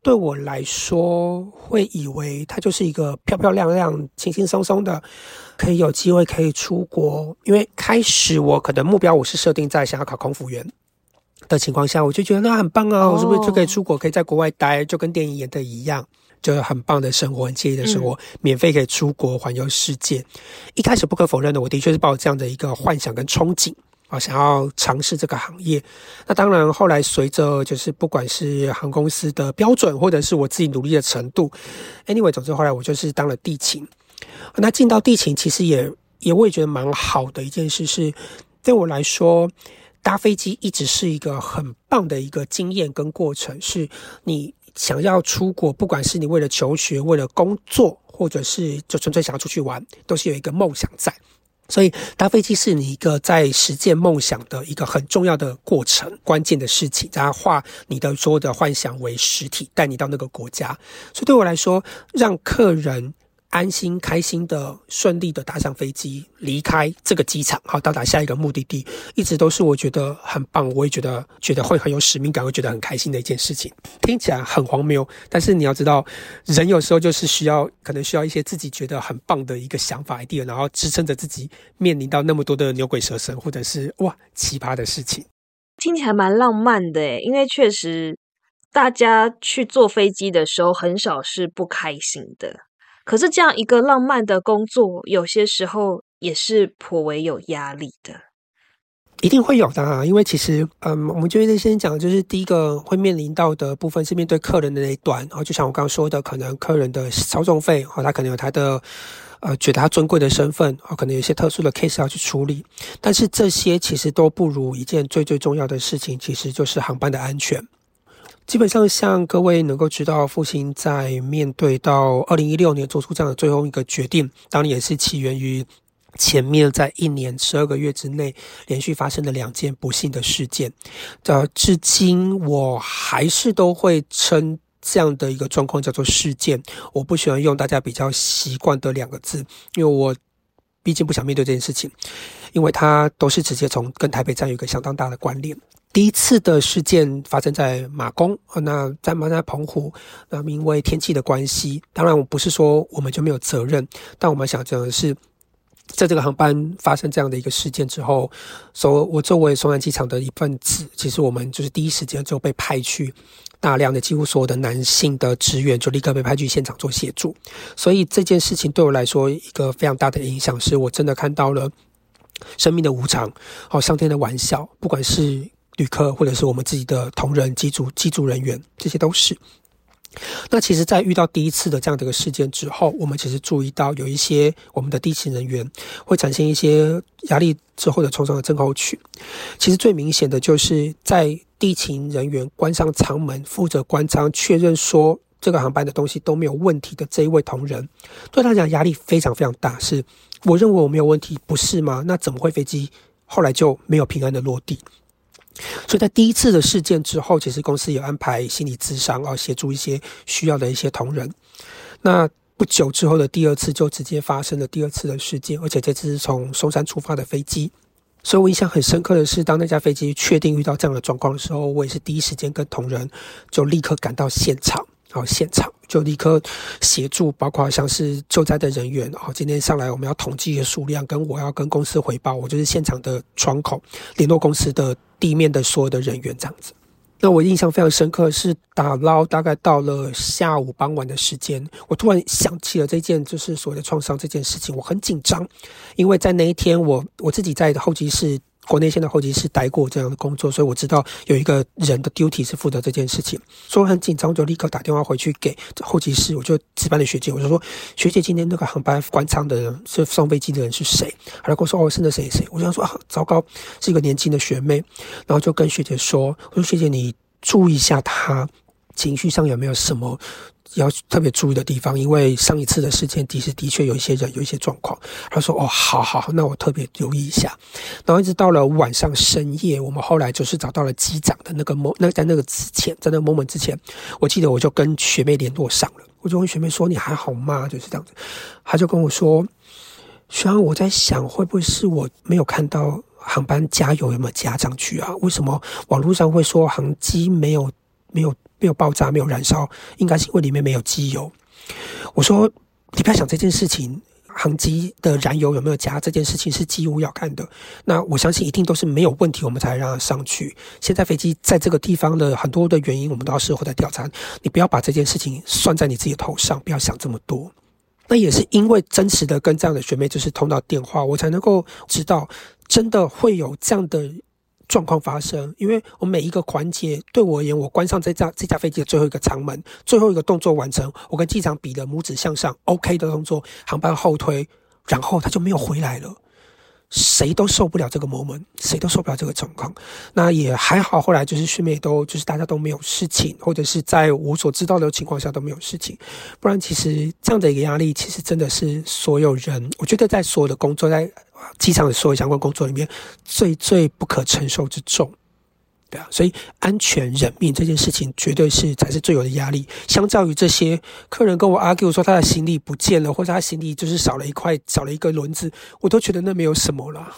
对我来说，会以为它就是一个漂漂亮亮、轻轻松松的，可以有机会可以出国。因为开始我可能目标我是设定在想要考空服员，的情况下，我就觉得那很棒啊！哦我是不是就可以出国，可以在国外待，就跟电影演的一样，就是很棒的生活，很惬意的生活，免费可以出国环游世界。一开始不可否认的，我的确是抱有这样的一个幻想跟憧憬。啊，想要尝试这个行业，那当然，后来随着就是不管是航空公司的标准，或者是我自己努力的程度，anyway，总之后来我就是当了地勤。那进到地勤，其实也也我也觉得蛮好的一件事是，对我来说，搭飞机一直是一个很棒的一个经验跟过程。是你想要出国，不管是你为了求学、为了工作，或者是就纯粹想要出去玩，都是有一个梦想在。所以搭飞机是你一个在实践梦想的一个很重要的过程，关键的事情，然后化你的所有的幻想为实体，带你到那个国家。所以对我来说，让客人安心、开心的、顺利的搭上飞机，离开这个机场，好到达下一个目的地，一直都是我觉得很棒，我也觉得觉得会很有使命感，会觉得很开心的一件事情。听起来很荒谬，但是你要知道，人有时候就是需要，可能需要一些自己觉得很棒的一个想法 idea，然后支撑着自己面临到那么多的牛鬼蛇神，或者是哇奇葩的事情。听起来蛮浪漫的诶，因为确实大家去坐飞机的时候很少是不开心的。可是这样一个浪漫的工作，有些时候也是颇为有压力的。一定会有的、啊，因为其实，嗯，我们就会先讲，就是第一个会面临到的部分是面对客人的那一端，然后就像我刚刚说的，可能客人的操纵费，哦，他可能有他的，呃，觉得他尊贵的身份，哦，可能有一些特殊的 case 要去处理，但是这些其实都不如一件最最重要的事情，其实就是航班的安全。基本上，像各位能够知道，复兴在面对到二零一六年做出这样的最后一个决定，当然也是起源于前面在一年十二个月之内连续发生的两件不幸的事件。呃，至今我还是都会称这样的一个状况叫做事件。我不喜欢用大家比较习惯的两个字，因为我毕竟不想面对这件事情，因为它都是直接从跟台北站有一个相当大的关联。第一次的事件发生在马公，那在马在澎湖，那因为天气的关系，当然我不是说我们就没有责任，但我们想讲的是，在这个航班发生这样的一个事件之后，所我作为松山机场的一份子，其实我们就是第一时间就被派去大量的几乎所有的男性的职员就立刻被派去现场做协助，所以这件事情对我来说一个非常大的影响，是我真的看到了生命的无常，好上天的玩笑，不管是旅客或者是我们自己的同仁、机组、机组人员，这些都是。那其实，在遇到第一次的这样的一个事件之后，我们其实注意到有一些我们的地勤人员会产生一些压力之后的创伤的症候群。其实最明显的就是在地勤人员关上舱门，负责关舱确认说这个航班的东西都没有问题的这一位同仁，对他讲压力非常非常大。是我认为我没有问题，不是吗？那怎么会飞机后来就没有平安的落地？所以在第一次的事件之后，其实公司有安排心理咨商啊，协助一些需要的一些同仁。那不久之后的第二次就直接发生了第二次的事件，而且这次是从松山出发的飞机。所以我印象很深刻的是，当那架飞机确定遇到这样的状况的时候，我也是第一时间跟同仁就立刻赶到现场。然后，现场就立刻协助，包括像是救灾的人员。好，今天上来我们要统计的数量，跟我要跟公司汇报，我就是现场的窗口，联络公司的地面的所有的人员这样子。那我印象非常深刻是打捞，大概到了下午傍晚的时间，我突然想起了这件就是所谓的创伤这件事情，我很紧张，因为在那一天我我自己在候机室。国内线的候机室待过这样的工作，所以我知道有一个人的 duty 是负责这件事情，所以我很紧张，就立刻打电话回去给候机室，我就值班的学姐，我就说学姐，今天那个航班关舱的人是上飞机的人是谁？她就跟我说哦，是那谁谁。我就想说啊，糟糕，是一个年轻的学妹，然后就跟学姐说，我说学姐你注意一下她情绪上有没有什么。要特别注意的地方，因为上一次的事件，的确的确有一些人有一些状况。他说：“哦，好好，那我特别留意一下。”然后一直到了晚上深夜，我们后来就是找到了机长的那个 mo，那在那个之前，在那个 moment 之前，我记得我就跟学妹联络上了，我就问学妹说：“你还好吗？”就是这样子，他就跟我说：“虽然我在想，会不会是我没有看到航班加油有没有加上去啊？为什么网络上会说航机没有没有？”没有爆炸，没有燃烧，应该是因为里面没有机油。我说，你不要想这件事情，航机的燃油有没有加这件事情是机务要看的。那我相信一定都是没有问题，我们才让它上去。现在飞机在这个地方的很多的原因，我们都要事后再调查。你不要把这件事情算在你自己头上，不要想这么多。那也是因为真实的跟这样的学妹就是通到电话，我才能够知道真的会有这样的。状况发生，因为我每一个环节对我而言，我关上这架这架飞机的最后一个舱门，最后一个动作完成，我跟机长比了拇指向上，OK 的动作，航班后推，然后他就没有回来了。谁都受不了这个魔门谁都受不了这个状况。那也还好，后来就是顺便都就是大家都没有事情，或者是在我所知道的情况下都没有事情。不然其实这样的一个压力，其实真的是所有人，我觉得在所有的工作，在机场的所有相关工作里面，最最不可承受之重。对啊，所以安全人命这件事情绝对是才是最有的压力。相较于这些客人跟我 argue 说他的行李不见了，或者他行李就是少了一块、少了一个轮子，我都觉得那没有什么了。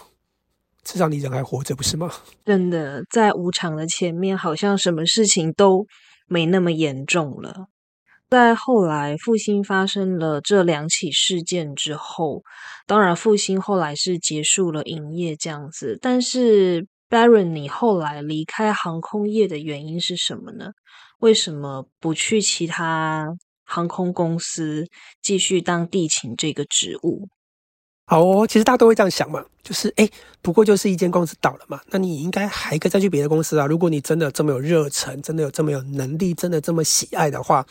至少你人还活着，不是吗？真的，在无常的前面，好像什么事情都没那么严重了。在后来复兴发生了这两起事件之后，当然复兴后来是结束了营业这样子，但是。Baron，你后来离开航空业的原因是什么呢？为什么不去其他航空公司继续当地勤这个职务？好哦，其实大家都会这样想嘛，就是哎，不过就是一间公司倒了嘛，那你应该还可以再去别的公司啊。如果你真的这么有热忱，真的有这么有能力，真的这么喜爱的话，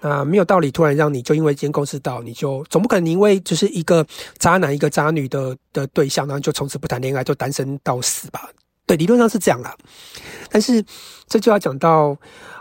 那没有道理突然让你就因为一间公司倒，你就总不可能因为就是一个渣男一个渣女的的对象，然后就从此不谈恋爱，就单身到死吧。对，理论上是这样啦，但是这就要讲到，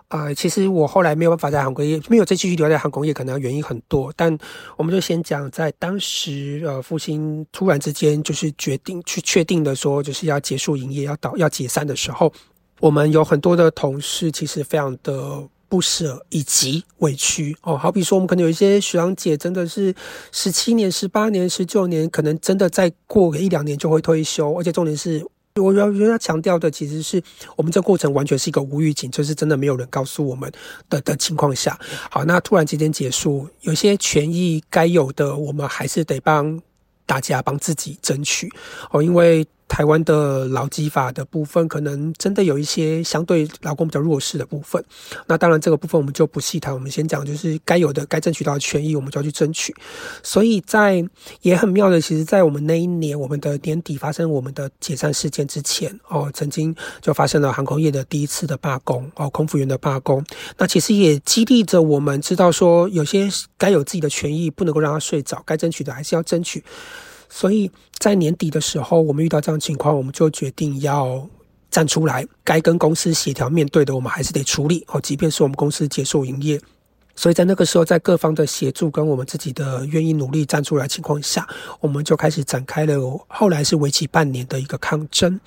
啊，其实我后来没有办法在航空业，没有再继续留在航空业，可能原因很多。但我们就先讲，在当时，呃，父亲突然之间就是决定去确定的说，就是要结束营业，要倒要解散的时候，我们有很多的同事其实非常的不舍以及委屈哦。好比说，我们可能有一些学长姐真的是十七年、十八年、十九年，可能真的再过个一两年就会退休，而且重点是。我要要强调的，其实是我们这过程完全是一个无预警，就是真的没有人告诉我们的的情况下。好，那突然之间结束，有些权益该有的，我们还是得帮大家帮自己争取哦，因为。台湾的劳基法的部分，可能真的有一些相对劳工比较弱势的部分。那当然，这个部分我们就不细谈。我们先讲，就是该有的、该争取到的权益，我们就要去争取。所以在也很妙的，其实，在我们那一年，我们的年底发生我们的解散事件之前，哦，曾经就发生了航空业的第一次的罢工，哦，空服员的罢工。那其实也激励着我们，知道说，有些该有自己的权益，不能够让他睡着，该争取的还是要争取。所以在年底的时候，我们遇到这样情况，我们就决定要站出来，该跟公司协调面对的，我们还是得处理哦。即便是我们公司结束营业，所以在那个时候，在各方的协助跟我们自己的愿意努力站出来情况下，我们就开始展开了后来是为期半年的一个抗争。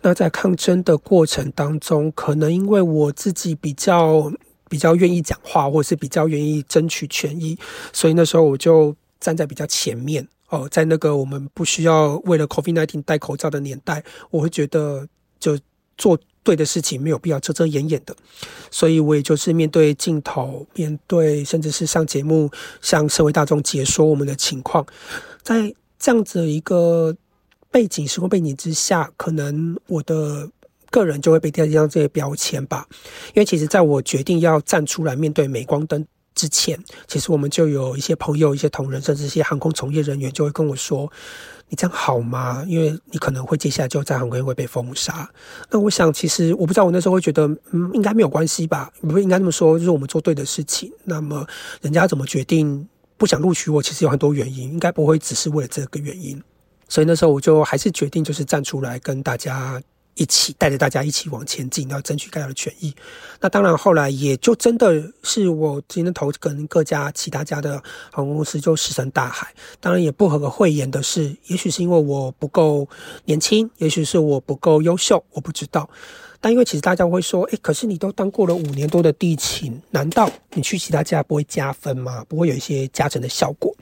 那在抗争的过程当中，可能因为我自己比较比较愿意讲话，或者是比较愿意争取权益，所以那时候我就站在比较前面。哦，在那个我们不需要为了 COVID-19 戴口罩的年代，我会觉得就做对的事情没有必要遮遮掩掩的，所以我也就是面对镜头，面对甚至是上节目向社会大众解说我们的情况，在这样子一个背景时空背景之下，可能我的个人就会被贴上这些标签吧，因为其实在我决定要站出来面对镁光灯。之前，其实我们就有一些朋友、一些同仁，甚至一些航空从业人员，就会跟我说：“你这样好吗？因为你可能会接下来就在航空业会被封杀。”那我想，其实我不知道，我那时候会觉得，嗯，应该没有关系吧？不应该这么说，就是我们做对的事情。那么，人家怎么决定不想录取我？其实有很多原因，应该不会只是为了这个原因。所以那时候我就还是决定，就是站出来跟大家。一起带着大家一起往前进，要争取该有的权益。那当然，后来也就真的是我今天投跟各家其他家的航空公司就石沉大海。当然，也不合个慧眼的是，也许是因为我不够年轻，也许是我不够优秀，我不知道。但因为其实大家会说，诶，可是你都当过了五年多的地勤，难道你去其他家不会加分吗？不会有一些加成的效果？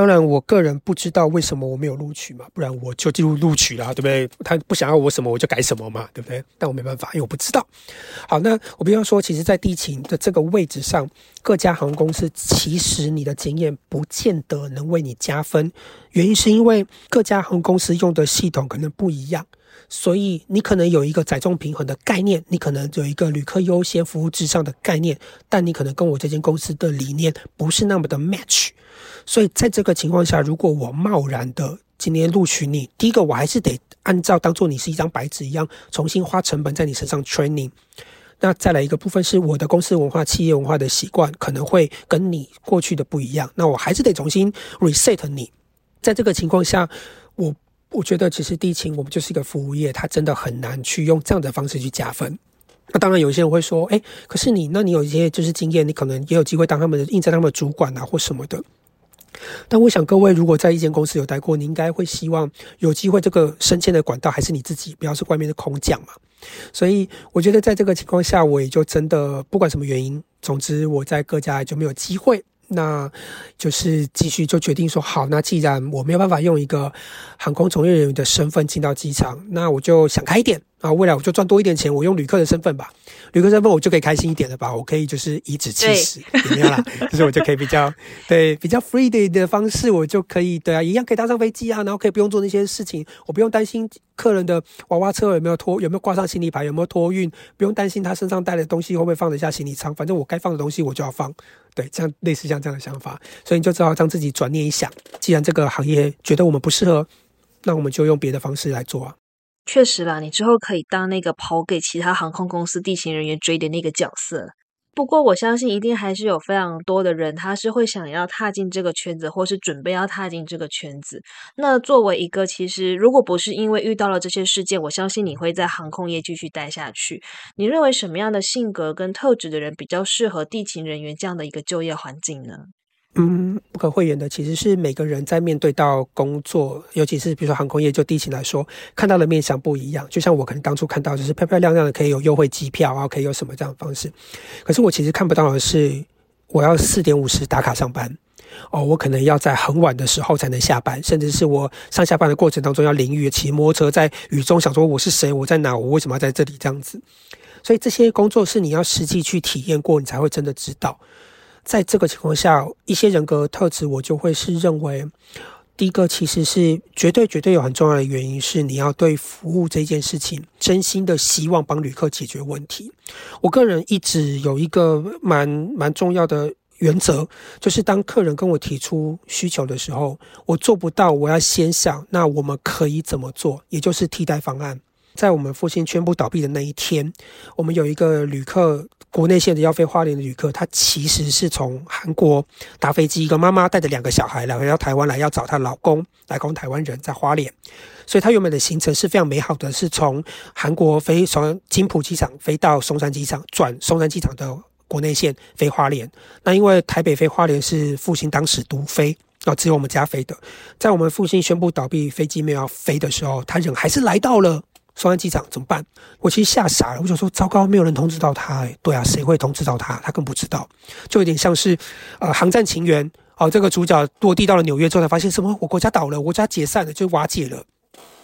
当然，我个人不知道为什么我没有录取嘛，不然我就进入录取了，对不对？他不想要我什么，我就改什么嘛，对不对？但我没办法，因为我不知道。好，那我比方说，其实，在地勤的这个位置上，各家航空公司其实你的经验不见得能为你加分，原因是因为各家航空公司用的系统可能不一样。所以你可能有一个载重平衡的概念，你可能有一个旅客优先服务至上的概念，但你可能跟我这间公司的理念不是那么的 match。所以在这个情况下，如果我贸然的今天录取你，第一个我还是得按照当做你是一张白纸一样，重新花成本在你身上 training。那再来一个部分是我的公司文化、企业文化的习惯可能会跟你过去的不一样，那我还是得重新 reset 你。在这个情况下，我。觉得其实地勤我们就是一个服务业，它真的很难去用这样的方式去加分。那当然有些人会说，哎，可是你那你有一些就是经验，你可能也有机会当他们的应征他们的主管啊或什么的。但我想各位如果在一间公司有待过，你应该会希望有机会这个升迁的管道还是你自己，不要是外面的空降嘛。所以我觉得在这个情况下，我也就真的不管什么原因，总之我在各家就没有机会。那就是继续就决定说好，那既然我没有办法用一个航空从业人员的身份进到机场，那我就想开一点。啊，未来我就赚多一点钱，我用旅客的身份吧，旅客身份我就可以开心一点了吧，我可以就是颐指气使，怎么样啦？就是我就可以比较 (laughs) 对比较 free 的的方式，我就可以对啊，一样可以搭上飞机啊，然后可以不用做那些事情，我不用担心客人的娃娃车有没有拖，有没有挂上行李牌，有没有托运，不用担心他身上带的东西会不会放得下行李舱，反正我该放的东西我就要放，对，这样类似像这样的想法，所以你就只好让自己转念一想，既然这个行业觉得我们不适合，那我们就用别的方式来做啊。确实啦，你之后可以当那个跑给其他航空公司地勤人员追的那个角色。不过我相信，一定还是有非常多的人，他是会想要踏进这个圈子，或是准备要踏进这个圈子。那作为一个，其实如果不是因为遇到了这些事件，我相信你会在航空业继续待下去。你认为什么样的性格跟特质的人比较适合地勤人员这样的一个就业环境呢？嗯，不可讳言的，其实是每个人在面对到工作，尤其是比如说航空业，就地勤来说，看到的面相不一样。就像我可能当初看到就是漂漂亮亮的，可以有优惠机票啊，可以有什么这样的方式。可是我其实看不到的是，我要四点五十打卡上班，哦，我可能要在很晚的时候才能下班，甚至是我上下班的过程当中要淋雨，骑摩托车在雨中，想说我是谁，我在哪，我为什么要在这里这样子。所以这些工作是你要实际去体验过，你才会真的知道。在这个情况下，一些人格特质，我就会是认为，第一个其实是绝对绝对有很重要的原因，是你要对服务这件事情真心的希望帮旅客解决问题。我个人一直有一个蛮蛮重要的原则，就是当客人跟我提出需求的时候，我做不到，我要先想，那我们可以怎么做，也就是替代方案。在我们复兴宣布倒闭的那一天，我们有一个旅客。国内线的要飞花莲的旅客，他其实是从韩国搭飞机，一个妈妈带着两个小孩来到台湾来，要找她老公，来攻台湾人在花莲，所以她原本的行程是非常美好的，是从韩国飞从金浦机场飞到松山机场，转松山机场的国内线飞花莲。那因为台北飞花莲是复兴当时独飞，啊，只有我们家飞的，在我们复兴宣布倒闭，飞机没有要飞的时候，他人还是来到了。松山机场怎么办？我其实吓傻了，我想说糟糕，没有人通知到他。对啊，谁会通知到他？他更不知道，就有点像是呃《航站情缘》哦，这个主角落地到了纽约之后，才发现什么？我国家倒了，我家解散了，就瓦解了。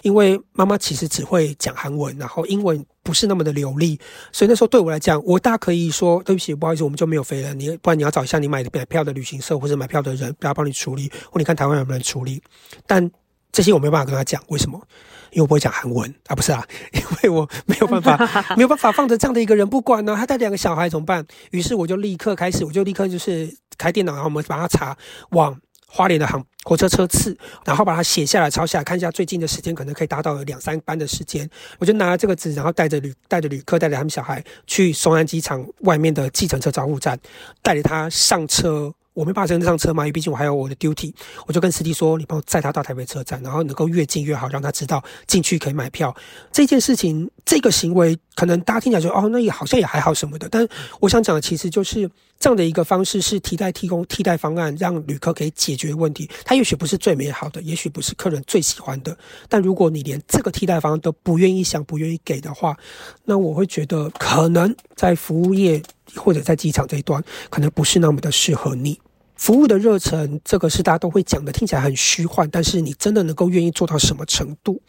因为妈妈其实只会讲韩文，然后英文不是那么的流利，所以那时候对我来讲，我大可以说对不起，不好意思，我们就没有飞了。你不然你要找一下你买买票的旅行社或者买票的人，不要帮你处理，或你看台湾有没有人处理。但这些我没有办法跟他讲，为什么？因为我不会讲韩文啊，不是啊，(laughs) 因为我没有办法，(laughs) 没有办法放着这样的一个人不管呢。他带两个小孩怎么办？于是我就立刻开始，我就立刻就是开电脑，然后我们把他查往花莲的航火车车次，然后把它写下来，抄下来，看一下最近的时间，可能可以达到两三班的时间。我就拿了这个纸，然后带着旅带着旅客，带着他们小孩去松安机场外面的计程车招呼站，带着他上车。我没办法跟上车嘛，因为毕竟我还有我的 duty，我就跟司机说：“你帮我载他到台北车站，然后能够越近越好，让他知道进去可以买票。”这件事情，这个行为，可能大家听起来说：“哦，那也好像也还好什么的。”但我想讲的其实就是这样的一个方式，是替代提供替代方案，让旅客可以解决问题。它也许不是最美好的，也许不是客人最喜欢的，但如果你连这个替代方案都不愿意想、不愿意给的话，那我会觉得可能在服务业或者在机场这一端，可能不是那么的适合你。服务的热忱，这个是大家都会讲的，听起来很虚幻，但是你真的能够愿意做到什么程度？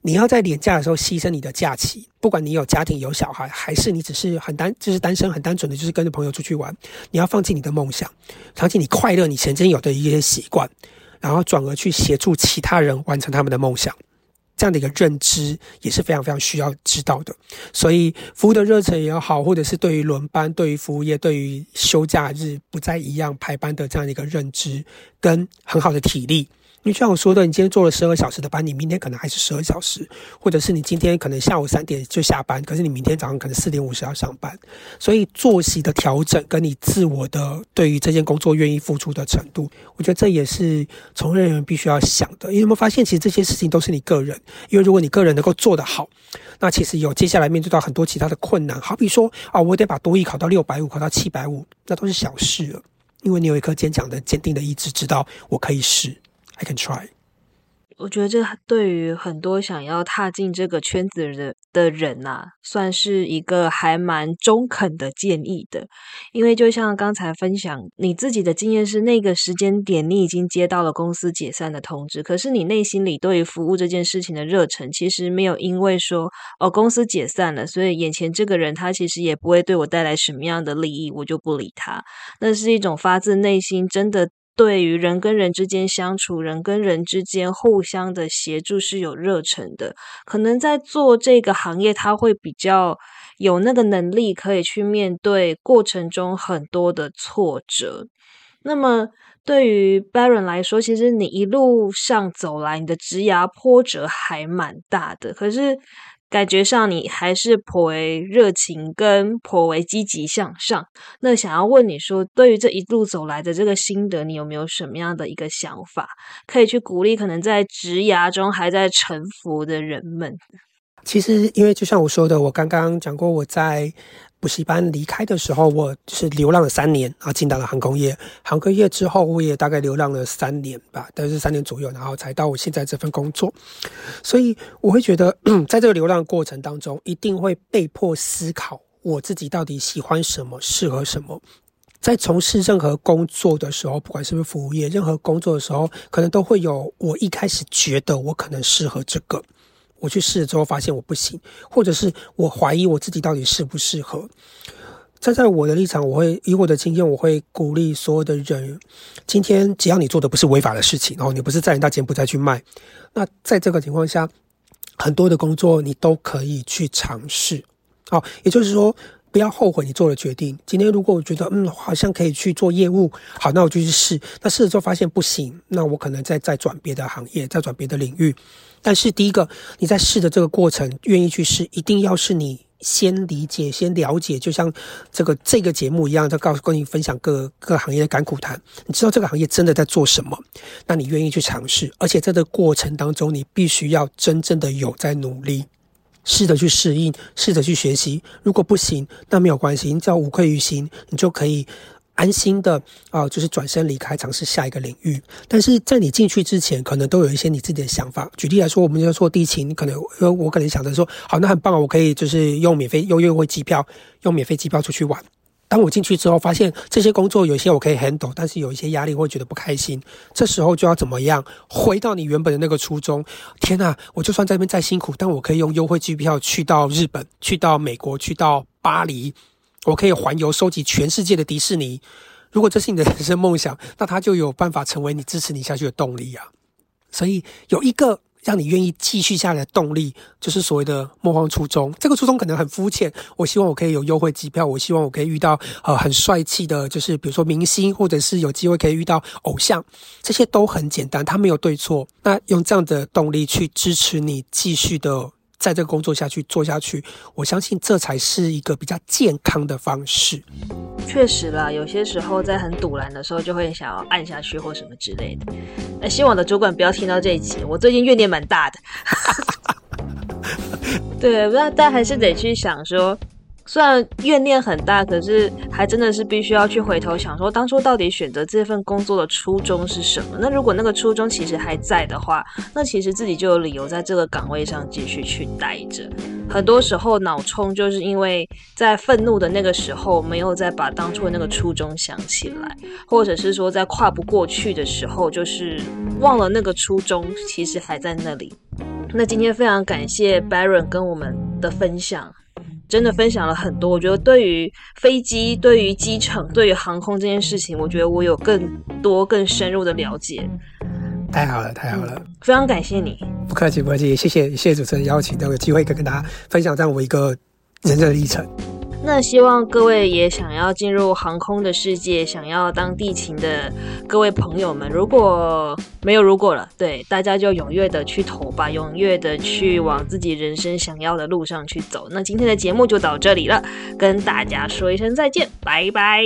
你要在年假的时候牺牲你的假期，不管你有家庭有小孩，还是你只是很单就是单身很单纯的就是跟着朋友出去玩，你要放弃你的梦想，放弃你快乐你曾经有的一些习惯，然后转而去协助其他人完成他们的梦想。这样的一个认知也是非常非常需要知道的，所以服务的热忱也好，或者是对于轮班、对于服务业、对于休假日不再一样排班的这样的一个认知，跟很好的体力。你就像我说的，你今天做了十二小时的班，你明天可能还是十二小时，或者是你今天可能下午三点就下班，可是你明天早上可能四点五十要上班，所以作息的调整跟你自我的对于这件工作愿意付出的程度，我觉得这也是从业人员必须要想的。因为有没有发现，其实这些事情都是你个人，因为如果你个人能够做得好，那其实有接下来面对到很多其他的困难，好比说啊，我得把多艺考到六百五，考到七百五，那都是小事了，因为你有一颗坚强的、坚定的意志，知道我可以试。Can try。我觉得这对于很多想要踏进这个圈子的的人呐，算是一个还蛮中肯的建议的。因为就像刚才分享，你自己的经验是那个时间点，你已经接到了公司解散的通知，可是你内心里对于服务这件事情的热忱，其实没有因为说哦公司解散了，所以眼前这个人他其实也不会对我带来什么样的利益，我就不理他。那是一种发自内心真的。对于人跟人之间相处，人跟人之间互相的协助是有热忱的。可能在做这个行业，他会比较有那个能力，可以去面对过程中很多的挫折。那么，对于 Baron 来说，其实你一路上走来，你的职涯波折还蛮大的。可是。感觉上你还是颇为热情，跟颇为积极向上。那想要问你说，对于这一路走来的这个心得，你有没有什么样的一个想法，可以去鼓励可能在职涯中还在沉浮的人们？其实，因为就像我说的，我刚刚讲过，我在。补习班离开的时候，我是流浪了三年，然后进到了航空业。航空业之后，我也大概流浪了三年吧，大概是三年左右，然后才到我现在这份工作。所以我会觉得，在这个流浪过程当中，一定会被迫思考我自己到底喜欢什么，适合什么。在从事任何工作的时候，不管是不是服务业，任何工作的时候，可能都会有我一开始觉得我可能适合这个。我去试了之后，发现我不行，或者是我怀疑我自己到底适不适合。站在我的立场，我会以我的经验，我会鼓励所有的人：今天只要你做的不是违法的事情，然后你不是在人家柬埔寨去卖，那在这个情况下，很多的工作你都可以去尝试。好，也就是说，不要后悔你做了决定。今天如果我觉得嗯，好像可以去做业务，好，那我就去试。那试了之后发现不行，那我可能再再转别的行业，再转别的领域。但是第一个，你在试的这个过程，愿意去试，一定要是你先理解、先了解，就像这个这个节目一样，在告诉跟你分享各各行业的甘苦谈。你知道这个行业真的在做什么，那你愿意去尝试，而且在这个过程当中，你必须要真正的有在努力，试着去适应，试着去学习。如果不行，那没有关系，你只要无愧于心，你就可以。安心的啊，就是转身离开，尝试下一个领域。但是在你进去之前，可能都有一些你自己的想法。举例来说，我们要做地勤，可能我可能想着说，好，那很棒啊，我可以就是用免费、用优惠机票，用免费机票出去玩。当我进去之后，发现这些工作有些我可以 handle，但是有一些压力，会觉得不开心。这时候就要怎么样？回到你原本的那个初衷。天呐，我就算在那边再辛苦，但我可以用优惠机票去到日本，去到美国，去到巴黎。我可以环游收集全世界的迪士尼，如果这是你的人生梦想，那他就有办法成为你支持你下去的动力啊！所以有一个让你愿意继续下来的动力，就是所谓的莫忘初衷。这个初衷可能很肤浅，我希望我可以有优惠机票，我希望我可以遇到呃很帅气的，就是比如说明星，或者是有机会可以遇到偶像，这些都很简单，它没有对错。那用这样的动力去支持你继续的。在这个工作下去做下去，我相信这才是一个比较健康的方式。确实啦，有些时候在很堵拦的时候，就会想要按下去或什么之类的。那希望我的主管不要听到这一集，我最近怨念蛮大的。(laughs) 对，那但还是得去想说，虽然怨念很大，可是还真的是必须要去回头想说，当初到底选择这份工作的初衷是什么？那如果那个初衷其实还在的话，那其实自己就有理由在这个岗位上继续去待着。很多时候脑冲就是因为在愤怒的那个时候，没有再把当初的那个初衷想起来，或者是说在跨不过去的时候，就是忘了那个初衷，其实还在那里。那今天非常感谢 Baron 跟我们的分享。真的分享了很多，我觉得对于飞机、对于机场、对于航空这件事情，我觉得我有更多、更深入的了解。太好了，太好了，非常感谢你。不客气，不客气，谢谢，谢谢主持人邀请，都有机会可以跟大家分享这样我一个人生的历程。那希望各位也想要进入航空的世界，想要当地勤的各位朋友们，如果没有如果了，对大家就踊跃的去投吧，踊跃的去往自己人生想要的路上去走。那今天的节目就到这里了，跟大家说一声再见，拜拜。